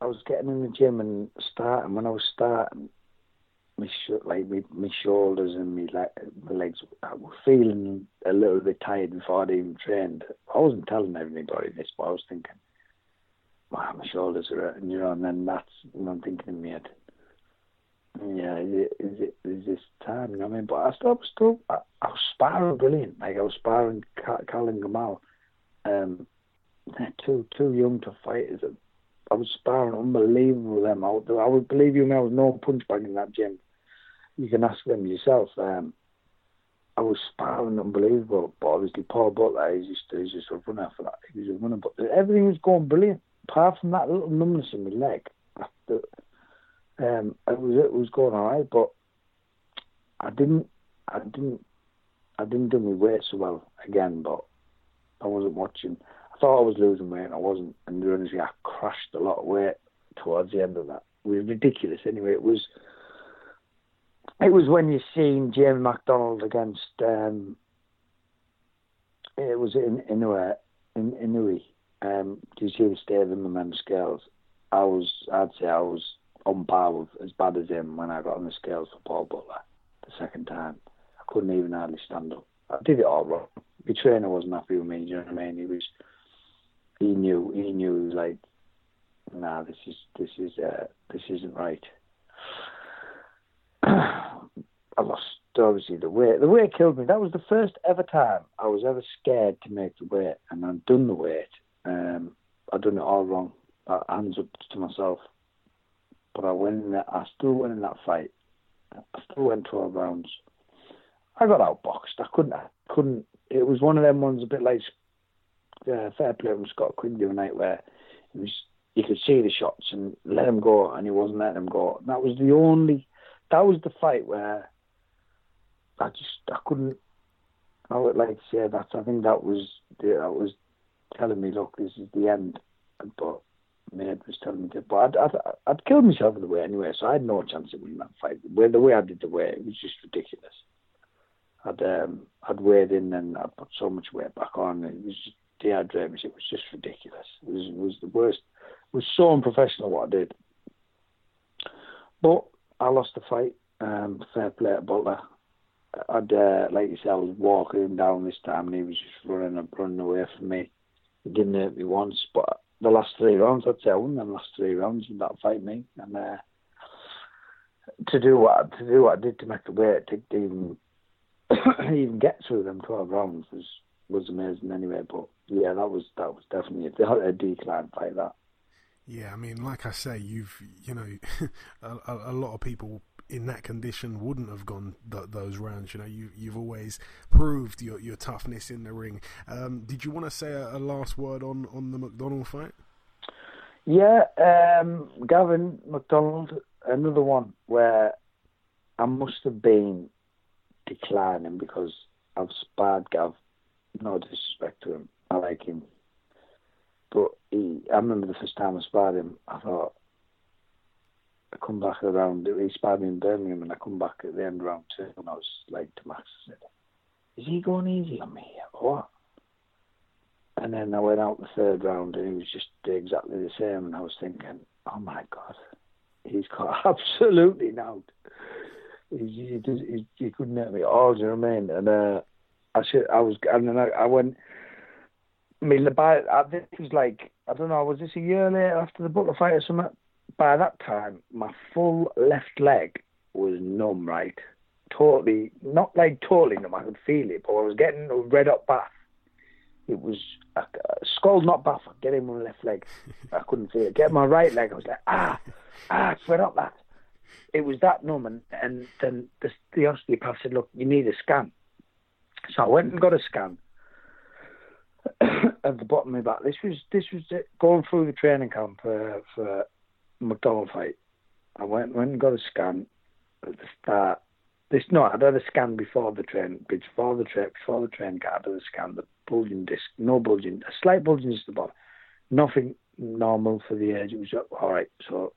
I was getting in the gym and starting. When I was starting, my sh- like my, my shoulders and my, le- my legs I were feeling a little bit tired before I even trained. I wasn't telling anybody this, but I was thinking, wow, my shoulders are hurting, you know. And then that's what I'm thinking in my head yeah, is it, is it is this time? You know what I mean? But I still, still, I, I was sparring brilliant. Like I was sparring Colin Gamal. Um, they're too too young to fight. Is it? I was sparring unbelievable them. I, I would believe you, me, I was no punch bag in that gym. You can ask them yourself. Um, I was sparring unbelievable, but obviously Paul Butler, he's just he's just a runner for that. He was a runner, but everything was going brilliant. Apart from that little numbness in my leg, after um, it was it was going all right, but I didn't I didn't I didn't do my weight so well again. But I wasn't watching. I thought I was losing weight, and I wasn't. And honestly, I crashed a lot of weight towards the end of that. It was ridiculous. Anyway, it was. It was when you seen Jamie McDonnell against. Um, it was in Inoue, in Inoue. Um, do you see the state of him and the scales? I was. I'd say I was on par with as bad as him when I got on the scales for Paul Butler the second time. I couldn't even hardly stand up. I did it all wrong. My trainer wasn't happy with me. You know what I mean? He was. He knew. He knew. He was like, "Nah, this is this is uh, this isn't right." I lost obviously the weight. The weight killed me. That was the first ever time I was ever scared to make the weight, and I'd done the weight. Um, I'd done it all wrong. I, hands up to myself but I went in that. I still went in that fight. I still went 12 rounds. I got outboxed. I couldn't. I couldn't. It was one of them ones, a bit like uh, fair play from Scott Quinn the other night, where it was you could see the shots and let him go, and he wasn't letting him go. That was the only. That was the fight where I just I couldn't. I would like to say that. I think that was that was telling me, look, this is the end. But Maynard was telling me to. But I'd, I'd, I'd killed myself in the way anyway, so I had no chance of winning that fight. The way, the way I did the way, it was just ridiculous. I'd um, I'd weighed in and I put so much weight back on. It was me. It was just ridiculous. It was it was the worst. It was so unprofessional what I did. But I lost the fight. Um, fair play to Butler. I'd uh, like you said, I was walking him down this time, and he was just running and running away from me. He didn't hurt me once, but the last three rounds, I'd say I won the last three rounds in that fight, me. And uh, to do what to do what I did to make the weight to even even get through them twelve rounds was was amazing anyway. But yeah, that was that was definitely a, a decline fight that.
Yeah, I mean, like I say, you've you know, a, a, lot of people in that condition wouldn't have gone th- those rounds. You know, you you've always proved your your toughness in the ring. Um, did you want to say a, a, last word on on the McDonnell fight?
Yeah, um, Gavin McDonnell, another one where I must have been declining because I've sparred Gav. No disrespect to him, I like him but he, I remember the first time I sparred him, I thought, I come back around, he sparred me in Birmingham, and I come back at the end round two, and I was like to Max, I said, is he going easy on me or what? And then I went out the third round, and he was just exactly the same, and I was thinking, oh my God, he's got absolutely nailed. He, he, he, he couldn't hit me at all, do you know what I mean? And uh, I should, I was, and then I, I went, I mean, the by uh, this was like I don't know, was this a year later after the Butler fight or something? By that time, my full left leg was numb, right? Totally, not like totally numb. I could feel it, but I was getting a red hot bath. It was a, a scald, not bath. Get in my left leg. I couldn't feel it. Get my right leg. I was like, ah, ah, it's red up that. It was that numb, and, and then the, the osteopath said, look, you need a scan. So I went and got a scan at the bottom of my back. This was this was going through the training camp uh, for McDonnell fight. I went went and got a scan at the start. This no, I'd had a scan before the train, before the train, before the train got out of the scan. The bulging disc, no bulging, a slight bulging at the bottom, nothing normal for the age. It was all right. So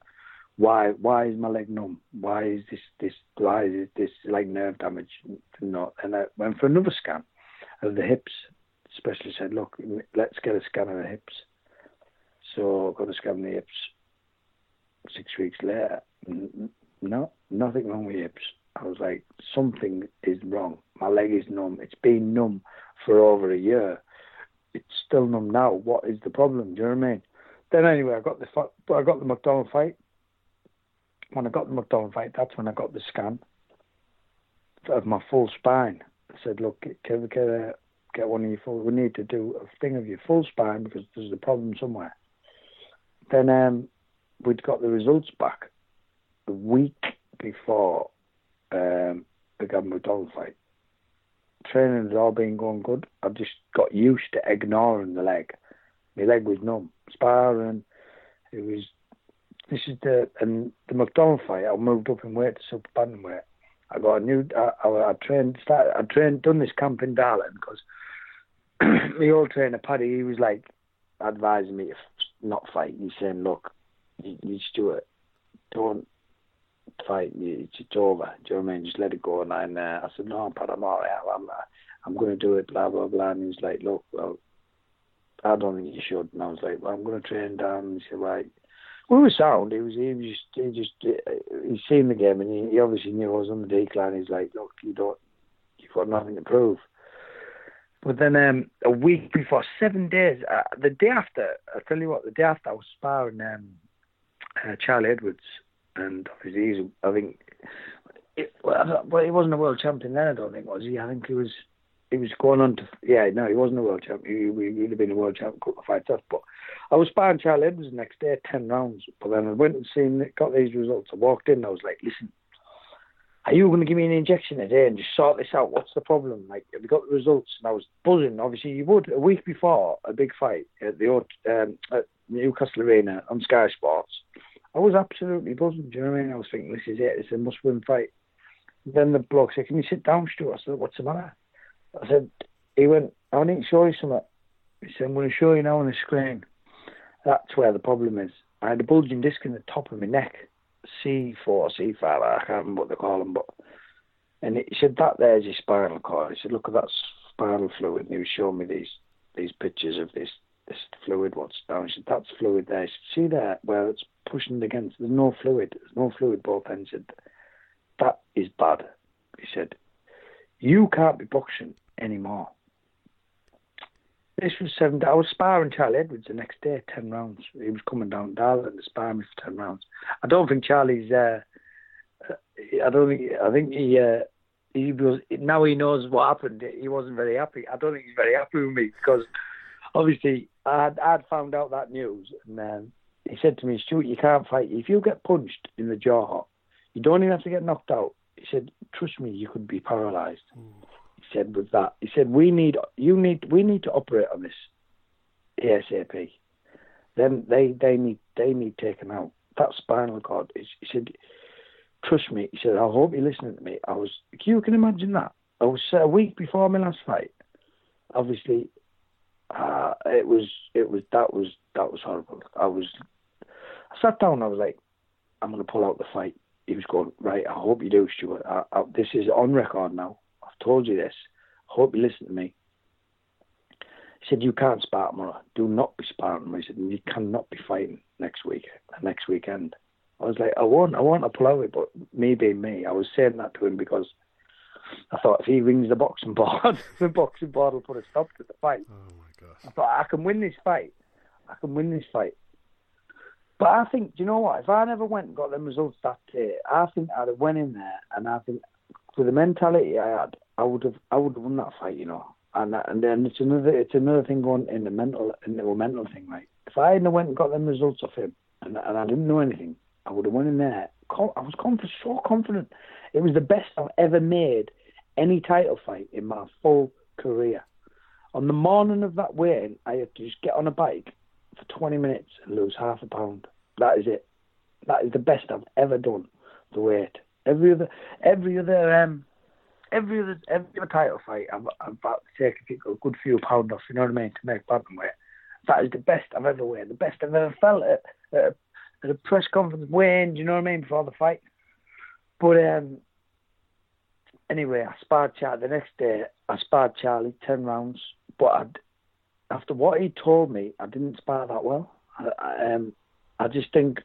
why why is my leg numb? Why is this this why is this like nerve damage? Not and I went for another scan of the hips specialist said, look, let's get a scan of the hips. So I got a scan of the hips. Six weeks later, no, nothing wrong with hips. I was like, something is wrong. My leg is numb. It's been numb for over a year. It's still numb now. What is the problem? Do you know what I mean? Then anyway, I got the I got the McDonnell fight. When I got the McDonnell fight, that's when I got the scan of my full spine. I said, look, can, we can, get one of your full. We need to do a thing of your full spine because there's a problem somewhere. Then um, we'd got the results back a week before um, the Gavin McDonnell fight. Training had all been going good. I just got used to ignoring the leg. My leg was numb. Sparring, it was. This is the and the McDonnell fight. I moved up in weight to super bantamweight. I got a new. I, I, I trained. Started. I trained. Done this camp in Darlington because my old trainer Paddy, he was like advising me to not fight. He's saying, "Look, you, you Stuart, don't fight. It's, it's over. Do you know what I mean? Just let it go." And I, uh, I said, "No, Paddy, I'm all right. I'm, uh, I'm going to do it." Blah blah blah. And he's like, "Look, well, I don't think you should." And I was like, "Well, I'm going to train down." And he said, "Right." We were sound. He was. He was just. He just. He's seen the game, and he, he obviously knew I was on the decline. He's like, "Look, you don't. You've got nothing to prove." But then um, a week before, seven days, uh, the day after, I'll tell you what, the day after I was sparring um, uh, Charlie Edwards, and obviously he's, I think, it, well, he wasn't a world champion then, I don't think, was he? I think he was he was going on to, yeah, no, he wasn't a world champion. He, would have been a world champion a couple of fights off. But I was sparring Charlie Edwards the next day, 10 rounds. But then I went and seen, got these results. I walked in, I was like, listen, are you going to give me an injection today and just sort this out? What's the problem? Like, have you got the results? And I was buzzing. Obviously, you would a week before a big fight at the um, at Newcastle Arena on Sky Sports. I was absolutely buzzing. Do you know what I mean? I was thinking, this is it. It's a must-win fight. Then the bloke said, "Can you sit down, Stuart?" I said, "What's the matter?" I said, "He went. I need to show you something." He said, "I'm going to show you now on the screen." That's where the problem is. I had a bulging disc in the top of my neck C4, C5, I can't remember what they call them, but And he said that there's your spinal cord. He said, look at that spinal fluid. And he was showing me these these pictures of this this fluid what's down. He said, that's fluid there. He said, see there where it's pushing against. There's no fluid. There's no fluid both ends. He said, that is bad. He said, you can't be boxing anymore. This was seven. I was sparring Charlie Edwards the next day, ten rounds. He was coming down Darlington to spar me for ten rounds. I don't think Charlie's. Uh, I don't think. I think he. Uh, he was now he knows what happened. He wasn't very happy. I don't think he's very happy with me because obviously I'd, I'd found out that news and um, he said to me, Stuart, you can't fight. If you get punched in the jaw, you don't even have to get knocked out. He said, trust me, you could be paralysed. Mm. He said with that, he said we need you need we need to operate on this ASAP. Then they they need they need taken out. That spinal cord. He said trust me, he said, I hope you're listening to me. I was, you can imagine that. I was a week before my last fight. Obviously, uh, it was, it was, that was, that was horrible. I was, I sat down. I was like, I'm going to pull out the fight. He was going, right. I hope you do, Stuart. I, I, this is on record now. I've told you this. I hope you listen to me. He said, you can't spar tomorrow. Do not be sparring tomorrow. He said, you cannot be fighting next week, next weekend. I was like, I won't, I won't pull out, but me being me, I was saying that to him because I thought if he rings the boxing board, the boxing board will put a stop to the fight.
Oh my gosh!
I thought I can win this fight. I can win this fight. But I think, do you know what? If I never went and got them results that day, I think I'd have went in there, and I think with the mentality I had, I would have, I would have won that fight, you know. And and then it's another, it's another thing going in the mental, in the mental thing, right? If I hadn't went and got them results off him, and and I didn't know anything, I would have won in there. I was confident, so confident. It was the best I've ever made any title fight in my full career. On the morning of that weigh I had to just get on a bike for 20 minutes and lose half a pound. That is it. That is the best I've ever done. The weight. Every other, every other, um, every other, every other title fight, I've, I've about to take a good few pound off. You know what I mean? To make weight. That is the best I've ever weighed. The best I've ever felt at, at a at a press conference when, do you know what I mean, before the fight. But um, anyway, I sparred Charlie the next day. I sparred Charlie ten rounds, but I'd, after what he told me, I didn't spar that well. I, I, um, I just think,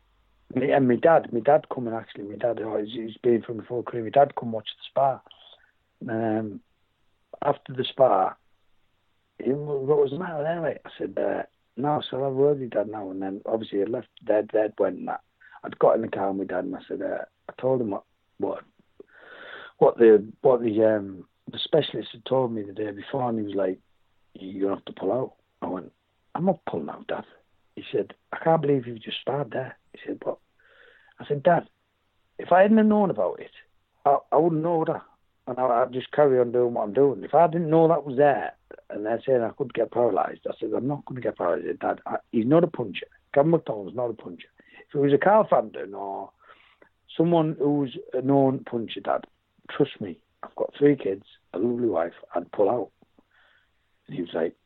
and my dad, my dad coming actually, my dad, oh, he's, been from full career. My dad come watch the spar. Um, after the spar, he, what was the matter anyway? I said, uh, no, so I've already done now. And then obviously I left Dead, Dead went that. I'd got in the car with Dad and I said, uh, I told him what, what, what the, what the, um, the specialist had told me the day before. And he was like, you're to have to pull out. I went, I'm not pulling out, Dad. He said, I can't believe you've just sparred there. He said, but I said, Dad, if I hadn't known about it, I, I wouldn't know that. And I, I'd just carry on doing what I'm doing. If I didn't know that was there, and they're saying I could get paralysed. I said, I'm not going to get paralysed, Dad. I, he's not a puncher. Gavin McDonnell's not a puncher. If it was a Carl Frampton or someone who's a known puncher, Dad, trust me, I've got three kids, a lovely wife, I'd pull out. And he was like,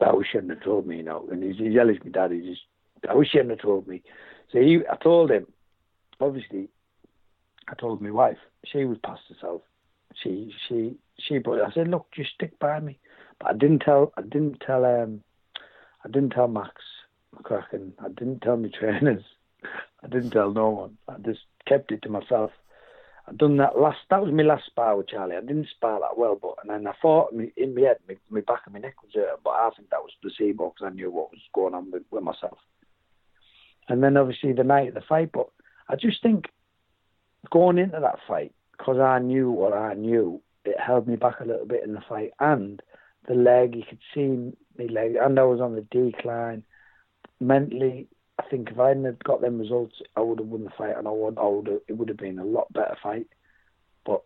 I wish you hadn't told me, you know. And he's, he's yelling at me, Dad, he just, I wish you hadn't told me. So he, I told him, obviously, I told my wife, she was past herself. She, she, she, but I said, look, just stick by me. But I didn't tell. I didn't tell. Um, I didn't tell Max McCracken. I didn't tell my trainers. I didn't tell no one. I just kept it to myself. I'd done that last. That was my last spar with Charlie. I didn't spar that well, but and then I thought in my head, my, my back of my neck was hurt, but I think that was placebo because I knew what was going on with, with myself. And then obviously the night of the fight, but I just think going into that fight because I knew what I knew, it held me back a little bit in the fight, and the leg. You could see me leg, and I was on the decline. Mentally, I think if I hadn't got them results, I would have won the fight, and I would, I would have, it would have been a lot better fight. But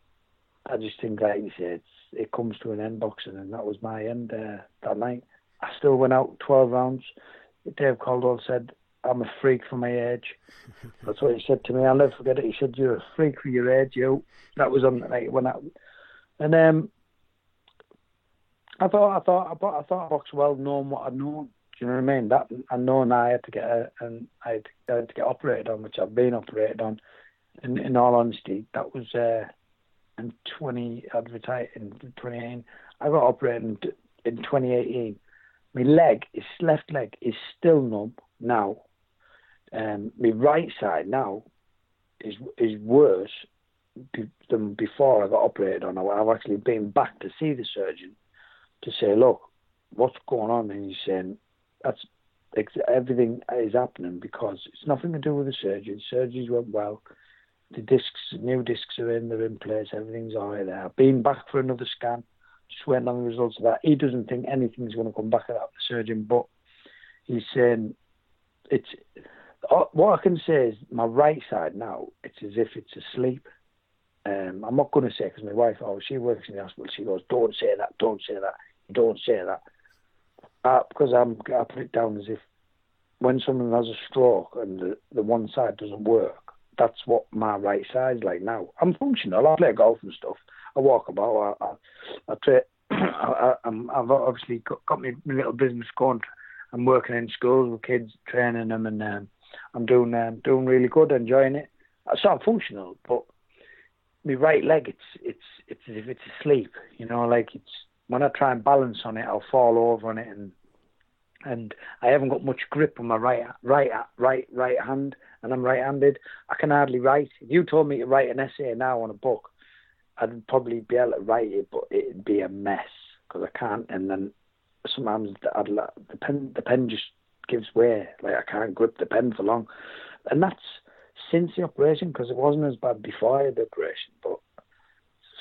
I just think, like you said, it comes to an end boxing, and that was my end uh, that night. I still went out 12 rounds. Dave Coldwell said, I'm a freak for my age. That's what he said to me. I'll never forget it. He said, You're a freak for your age, you. That was on the night when I. And um, I thought, I thought, I thought, I thought I boxed well, knowing what I'd known. Do you know I? That and I had to get a, and I had, to, I had to get operated on, which I've been operated on. In, in all honesty, that was uh, in 20 advertised in 2018. I got operated in, in 2018. My leg, his left leg, is still numb now. Um, my right side now is is worse than before I got operated on. I've actually been back to see the surgeon to say, look, what's going on? And he's saying that's everything is happening because it's nothing to do with the surgery. The surgeries went well. The discs, new discs are in, they're in place. Everything's all right there. Been back for another scan. Just waiting on the results of that. He doesn't think anything's going to come back out of the surgeon, but he's saying it's. What I can say is my right side now. It's as if it's asleep. Um, I'm not going to say because my wife, oh, she works in the hospital. She goes, "Don't say that. Don't say that. Don't say that." Uh, because I'm, I put it down as if when someone has a stroke and the, the one side doesn't work, that's what my right side's like now. I'm functional. I play golf and stuff. I walk about. I, I, I tra- I, have obviously got, got my, my, little business going. I'm working in schools with kids, training them, and um, I'm doing um, doing really good, enjoying it. So I'm functional, but my right leg, it's it's it's as if it's asleep. You know, like it's when I try and balance on it, I'll fall over on it, and and I haven't got much grip on my right right right right hand, and I'm right-handed. I can hardly write. If you told me to write an essay now on a book, I'd probably be able to write it, but it'd be a mess because I can't. And then sometimes I'd, the pen the pen just gives way. Like I can't grip the pen for long, and that's since the operation because it wasn't as bad before the operation, but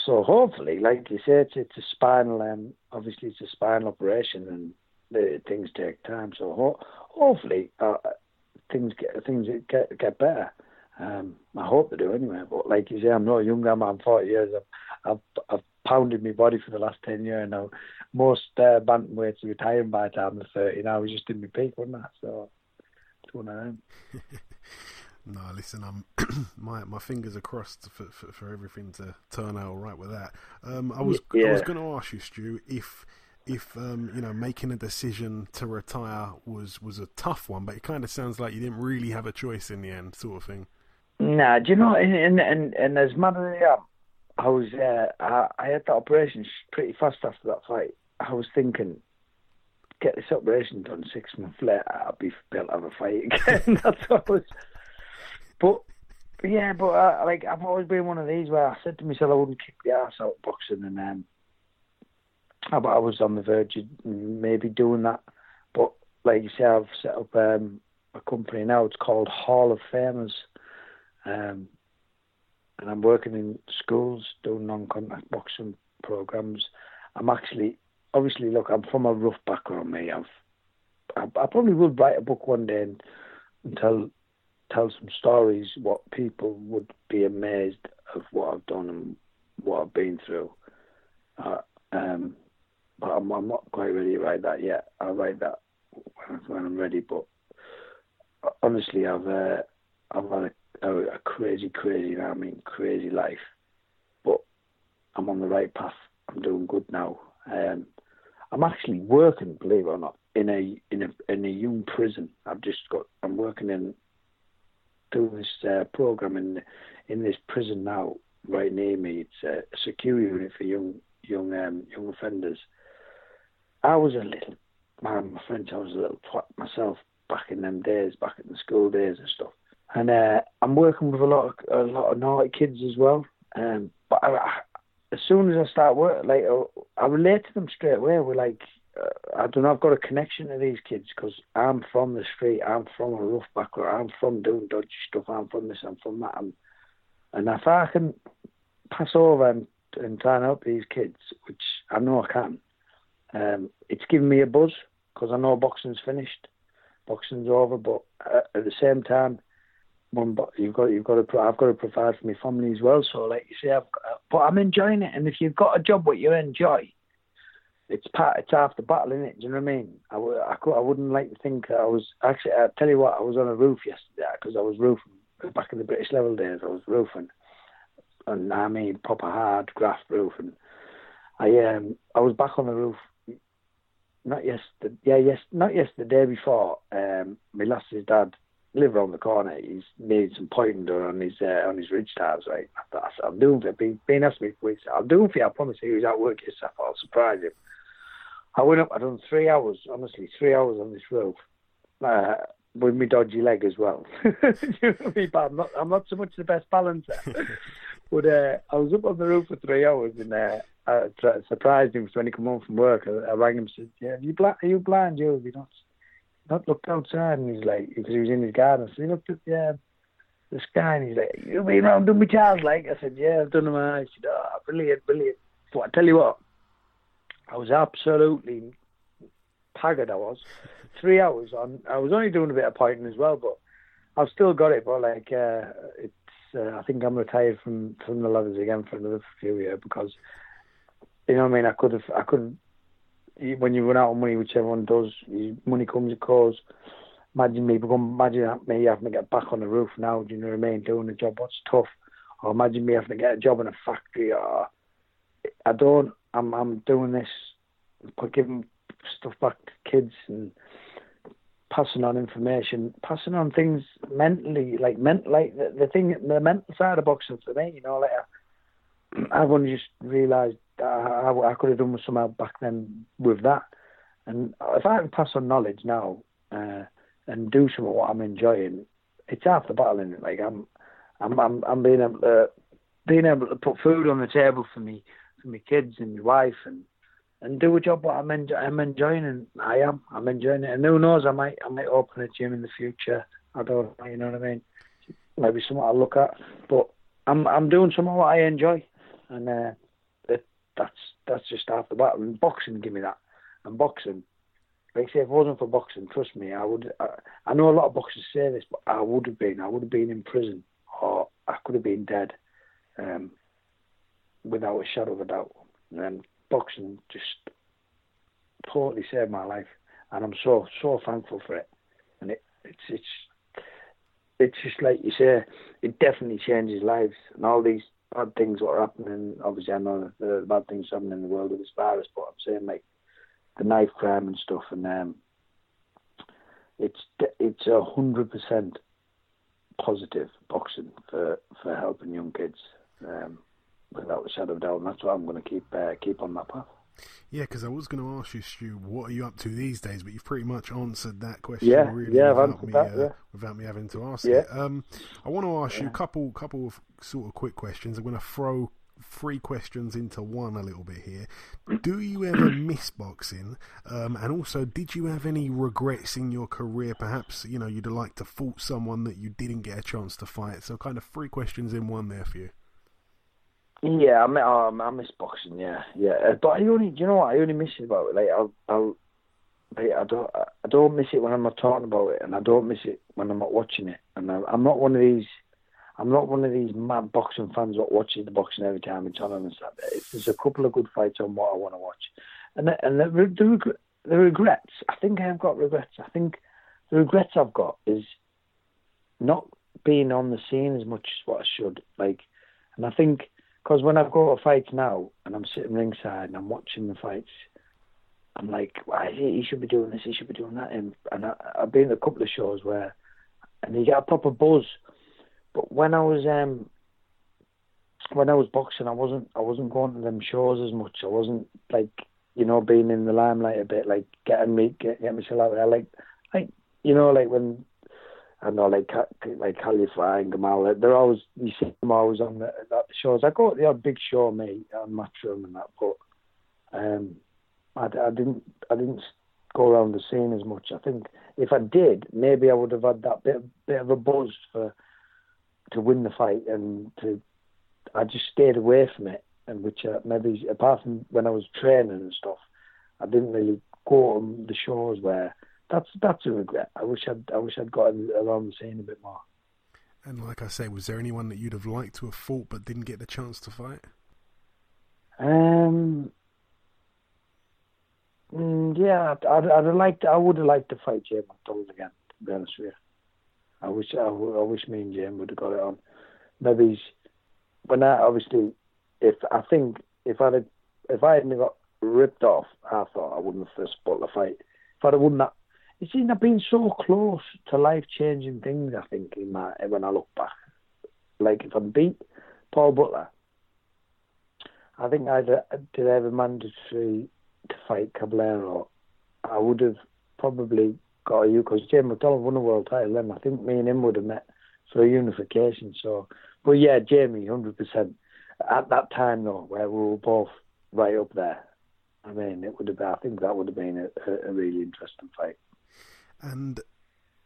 so hopefully, like you say, it's, it's a spinal. Um, obviously, it's a spinal operation, and the things take time. So ho- hopefully, uh, things get things get get better. Um, I hope they do anyway. But like you say, I'm not a young. I'm, I'm 40 years. I've, I've, I've pounded my body for the last 10 years now. Most uh, bantamweights are retiring by the time they're 30. Now I was just in my peak, wasn't I? So it's one of them.
No, listen, I'm my my fingers are crossed for, for, for everything to turn out all right with that. Um, I was yeah. I was going to ask you, Stu, if if um, you know making a decision to retire was was a tough one, but it kind of sounds like you didn't really have a choice in the end, sort of thing.
Nah, do you know? And and and as mad as I am, I was uh, I, I had that operation pretty fast after that fight. I was thinking, get this operation done six months later, I'll be able to have a fight again. That's what I was. But, yeah, but uh, like I've always been one of these where I said to myself I wouldn't kick the ass out of boxing, and um, I, I was on the verge of maybe doing that. But like you say, I've set up um, a company now. It's called Hall of Famers, um, and I'm working in schools doing non-contact boxing programs. I'm actually, obviously, look, I'm from a rough background. Me, I've, I, I probably will write a book one day and, and tell tell some stories, what people would be amazed of what I've done and what I've been through. Uh, um, but I'm, I'm, not quite ready to write that yet. I'll write that when, when I'm ready. But honestly, I've uh, I've had a, a, a, crazy, crazy, I mean, crazy life. But I'm on the right path. I'm doing good now. Um, I'm actually working, believe it or not, in a in a in a young prison. I've just got. I'm working in doing this uh, program in in this prison now, right near me. It's a secure unit for young young um, young offenders. I was a little man, my friends. I was a little twat myself back in them days, back in the school days and stuff. And uh, I'm working with a lot of a lot of naughty kids as well. Um, but I, I, as soon as I start work, like I relate to them straight away. We're like I don't know, I've got a connection to these kids because I'm from the street, I'm from a rough background, I'm from doing dodgy stuff, I'm from this, I'm from that. I'm, and if I can pass over and, and try and help these kids, which I know I can, um, it's given me a buzz because I know boxing's finished, boxing's over, but uh, at the same time, one, you've got you've got to I've got to provide for my family as well. So like you say, I've got, but I'm enjoying it, and if you've got a job what you enjoy, it's part, it's half the battle, isn't it? Do you know what I mean? I, I, I wouldn't like to think I was actually. I tell you what, I was on a roof yesterday because I was roofing back in the British level days. I was roofing, and I mean proper hard graft roofing. I um I was back on the roof. Not yesterday, yeah, yes, not yesterday. The day before, um, my lass's dad live around the corner. He's made some pointing done on his uh, on his ridge tires, right? I thought, I'll do him for being, asked me for weeks. I'll do him for you. I promise you. He was at work yesterday. I'll surprise him. I went up. I done three hours. Honestly, three hours on this roof. Uh, with my dodgy leg as well. I mean? But I'm not. I'm not so much the best balancer. but uh, I was up on the roof for three hours, and uh, I tried, surprised him when he come home from work. I, I rang him and said, "Yeah, are you blind? Are you blind? You have you not not looked outside?" And he's like, because he was in his garden. So he looked at the uh, the sky, and he's like, "You been around doing my child like?" I said, "Yeah, I've done my." He said, "Oh, brilliant, brilliant." But I tell you what, I was absolutely haggard. I was three hours on. I was only doing a bit of pointing as well, but I've still got it. But like, uh, it's. Uh, I think I'm retired from from the levels again for another few years because, you know, what I mean, I could have, I could. When you run out of money, which everyone does, money comes, it goes. Imagine me become, imagine me having to get back on the roof now. Do you know what I mean? Doing a job what's tough, or imagine me having to get a job in a factory. Or I don't. I'm I'm doing this, giving stuff back to kids and passing on information, passing on things mentally, like ment, like the, the thing, the mental side of boxing for me. You know, like I've only just realised I, I, I could have done with somehow back then with that. And if I can pass on knowledge now uh, and do some of what I'm enjoying, it's half the battle in it. Like I'm, I'm, I'm, I'm being able to, being able to put food on the table for me, for my kids and my wife and and do a job what I'm, enjoy- I'm enjoying, and I am. I'm enjoying it. And who knows, I might I might open a gym in the future. I don't know, you know what I mean? Maybe something I'll look at. But I'm I'm doing something what I enjoy, and uh, it, that's that's just half the battle. And boxing, give me that. And boxing, like I say, if it wasn't for boxing, trust me, I would. I, I know a lot of boxers say this, but I would have been. I would have been in prison, or I could have been dead, um, without a shadow of a doubt. And boxing just totally saved my life, and I'm so so thankful for it. And it it's it's it's just like you say, it definitely changes lives. And all these bad things what are happening. Obviously, I know the bad things happening in the world with this virus, but I'm saying like the knife crime and stuff, and um, it's it's a hundred percent positive boxing for for helping young kids. Um, without a shadow of doubt, and that's what I'm going to keep uh, keep on that path.
Yeah, because I was going to ask you, Stu, what are you up to these days? But you've pretty much answered that question.
Yeah,
really
yeah,
without me,
that,
uh,
yeah.
without me having to ask
Yeah.
it. Um, I want to ask you a couple, couple of sort of quick questions. I'm going to throw three questions into one a little bit here. Do you ever miss boxing? Um, and also, did you have any regrets in your career? Perhaps you know you'd liked to fault someone that you didn't get a chance to fight. So, kind of three questions in one there for you.
Yeah, I miss, um, I miss boxing. Yeah, yeah. Uh, But I only, you know what? I only miss it about. Like I'll, I'll, like, I don't, I don't miss it when I'm not talking about it, and I don't miss it when I'm not watching it. And I'm, I'm not one of these, I'm not one of these mad boxing fans that watches the boxing every time it's on and stuff. If there's a couple of good fights on what I want to watch, and the, and the, the, the regrets, I think I've got regrets. I think the regrets I've got is not being on the scene as much as what I should. Like, and I think because when I go to fights now and I'm sitting ringside and I'm watching the fights, I'm like, why he, he should be doing this, he should be doing that, and, and I, I've been to a couple of shows where, and you get a proper buzz. But when I was um, when I was boxing, I wasn't I wasn't going to them shows as much. I wasn't like you know being in the limelight a bit, like getting me get, get myself out there, like like you know like when I know like like Khalifa and Gamal, they're always you see them always on the, the shows. I go to the odd big show, me on Matchroom and that, but um, I, I didn't I didn't go around the scene as much. I think if I did, maybe I would have had that bit bit of a buzz for to win the fight, and to I just stayed away from it. And which uh, maybe apart from when I was training and stuff, I didn't really go on the shows where that's that's a regret. I wish I'd I wish I'd gotten around the scene a bit more.
And like I say, was there anyone that you'd have liked to have fought but didn't get the chance to fight?
Um. mm, yeah, I'd, I'd, have liked. I would have liked to fight Jay McDonnell again. To be honest with you, I wish. I, I wish me and Jim would have got it on. Maybe he's, when I obviously, if I think if I'd if I hadn't got ripped off, I thought I wouldn't have first fought the fight. If I'd have won that, See, I've been so close to life changing things. I think in my when I look back, like if I beat Paul Butler, I think I did a mandatory to fight Caballero. I would have probably got a because Jim McDonnell won a world title then. I think me and him would have met for a unification. So, but yeah, Jamie, hundred percent. At that time though, where we were both right up there, I mean, it would have been. I think that would have been a, a really interesting fight.
And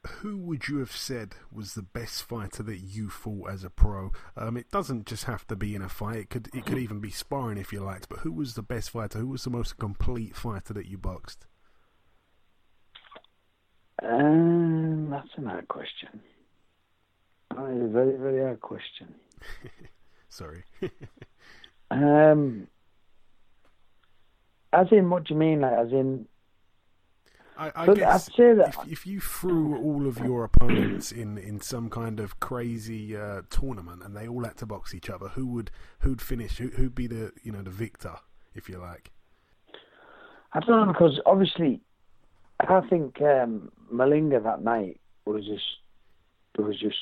who would you have said was the best fighter that you fought as a pro? Um, it doesn't just have to be in a fight; it could it could even be sparring if you liked. But who was the best fighter? Who was the most complete fighter that you boxed?
Um, that's an hard question. That is a very very hard question.
Sorry.
um, as in, what do you mean? Like, as in,
I, I
Look,
guess
I'd say that-
if, if you threw all of your opponents in, in some kind of crazy uh, tournament and they all had to box each other, who would who'd finish? Who, who'd be the you know the victor, if you like?
I don't know because obviously, I think um, Malinga that night was just it was just.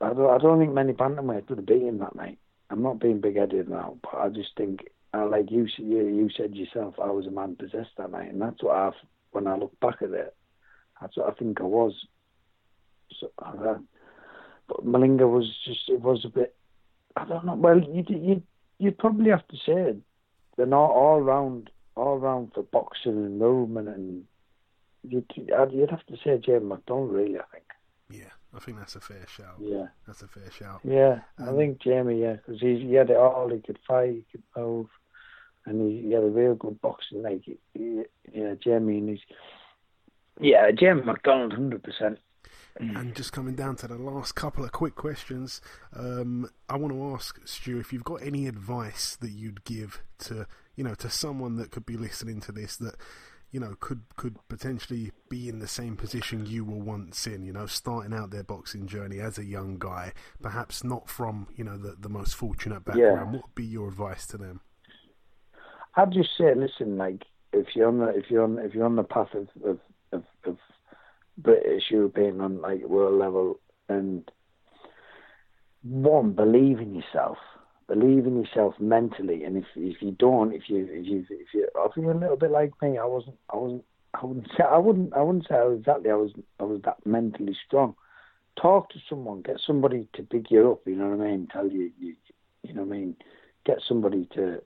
I don't, I don't think many bantamweights would have beat him that night. I'm not being big-headed now, but I just think, uh, like you, you, you said yourself, I was a man possessed that night, and that's what I've. When I look back at it, what I think I was. So, uh, but Malinga was just. It was a bit. I don't know. Well, you you you'd probably have to say they're not all round all round for boxing and movement and you'd, you'd have to say James McDonnell really I think
Yeah, I think that's a fair shout.
yeah
That's a fair shout.
yeah I
Um,
think Jamie yeah because he, he had it all he could fight he could move and he, had a real good boxing like yeah Jamie and he's yeah Jamie McDonnell hundred percent
And just coming down to the last couple of quick questions, um, I want to ask Stu if you've got any advice that you'd give to you know to someone that could be listening to this that you know could could potentially be in the same position you were once in. You know, starting out their boxing journey as a young guy, perhaps not from you know the the most fortunate background. What would be your advice to them?
I'd just say, listen, like if you're on the if you're on if you're on the path of of, of, of British European on like world level, and one believe in yourself, believe in yourself mentally, and if if you don't, if you if you if you if you're a little bit like me, I wasn't I wasn't I wouldn't say I wouldn't I wouldn't say exactly I was I was that mentally strong. Talk to someone, get somebody to pick you up. You know what I mean? Tell you you you know what I mean. Get somebody to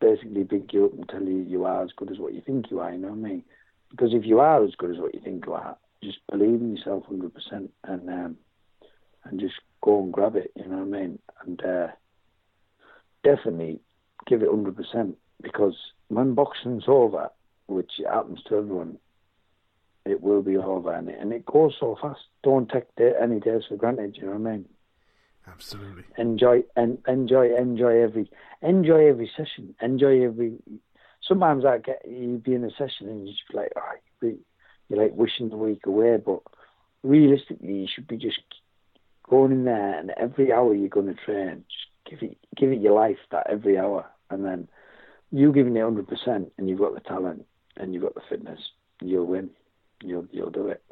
basically pick you up and tell you you are as good as what you think you are. You know what I mean? Because if you are as good as what you think you are, just believe in yourself hundred percent and um, and just go and grab it. You know what I mean? And uh, definitely give it hundred percent because when boxing's over, which happens to everyone, it will be over and it, and it goes so fast. Don't take day, any days for granted. You know what I mean?
Absolutely.
enjoy and enjoy enjoy every enjoy every session. Enjoy every sometimes i get you be in a session and you just be like oh, you- you're like wishing the week away but realistically you should be just going in there and every hour you're going to train just give it give it your life that every hour. And then you giving it 100% and you've got the talent and you've got the fitness you'll win. You'll you'll do it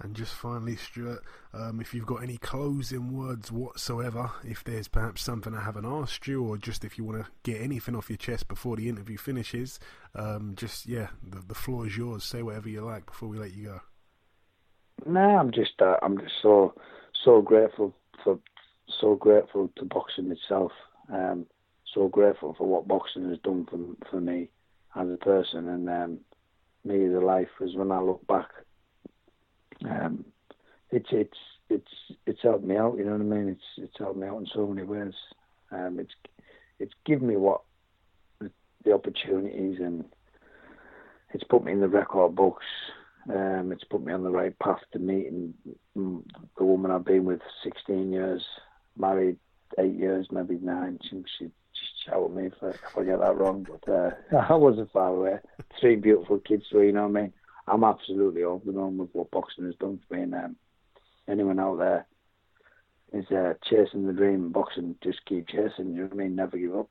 And just finally, Stuart, um, if you've got any closing words whatsoever, if there's perhaps something I haven't asked you, or just if you want to get anything off your chest before the interview finishes, um, just yeah, the, the floor is yours. Say whatever you like before we let you go.
No, I'm just uh, I'm just so so grateful for so grateful to boxing itself. Um, so grateful for what boxing has done for for me as a person and um, me as a life. Is when I look back, um, it's it's it's it's helped me out. You know what I mean? It's it's helped me out in so many ways. Um, it's it's given me what the, opportunities and it's put me in the record books. Um, it's put me on the right path to meeting mm, the woman I've been with 16 years, married eight years, maybe nine. She, she shout at me if I, if I get that wrong, but uh, I wasn't far away. Three beautiful kids, so you know what I mean. I'm absolutely over the moon with what boxing has done for me, and um, anyone out there is uh, chasing the dream. Boxing, just keep chasing. You know what I mean? Never give up.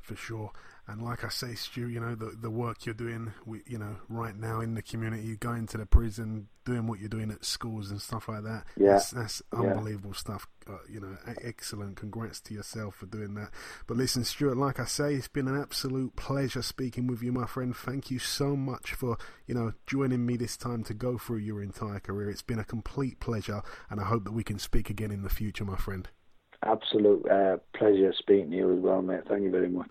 For sure. And like I say, Stu, you know the the work you're doing, you know, right now in the community, going to the prison, doing what you're doing at schools and stuff like that.
Yeah,
that's, that's unbelievable
yeah.
stuff. Uh, you know, excellent. Congrats to yourself for doing that. But listen, Stuart, like I say, it's been an absolute pleasure speaking with you, my friend. Thank you so much for you know joining me this time to go through your entire career. It's been a complete pleasure, and I hope that we can speak again in the future, my friend.
Absolute uh, pleasure speaking to you as well, mate. Thank you very much.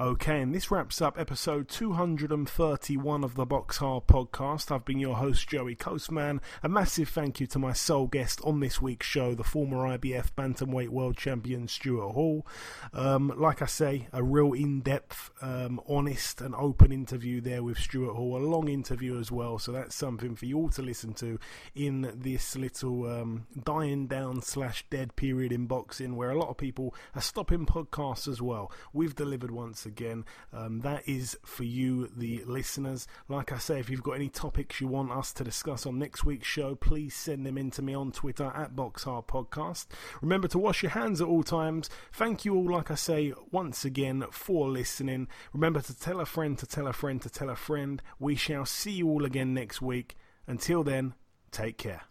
Okay, and this wraps up episode 231 of the Box Hard podcast. I've been your host, Joey Coastman. A massive thank you to my sole guest on this week's show, the former IBF Bantamweight World Champion, Stuart Hall. Um, like I say, a real in depth, um, honest, and open interview there with Stuart Hall. A long interview as well, so that's something for you all to listen to in this little um, dying down slash dead period in boxing where a lot of people are stopping podcasts as well. We've delivered once again. Um, that is for you, the listeners. Like I say, if you've got any topics you want us to discuss on next week's show, please send them in to me on Twitter at Boxhard Podcast. Remember to wash your hands at all times. Thank you all, like I say, once again for listening. Remember to tell a friend to tell a friend to tell a friend. We shall see you all again next week. Until then, take care.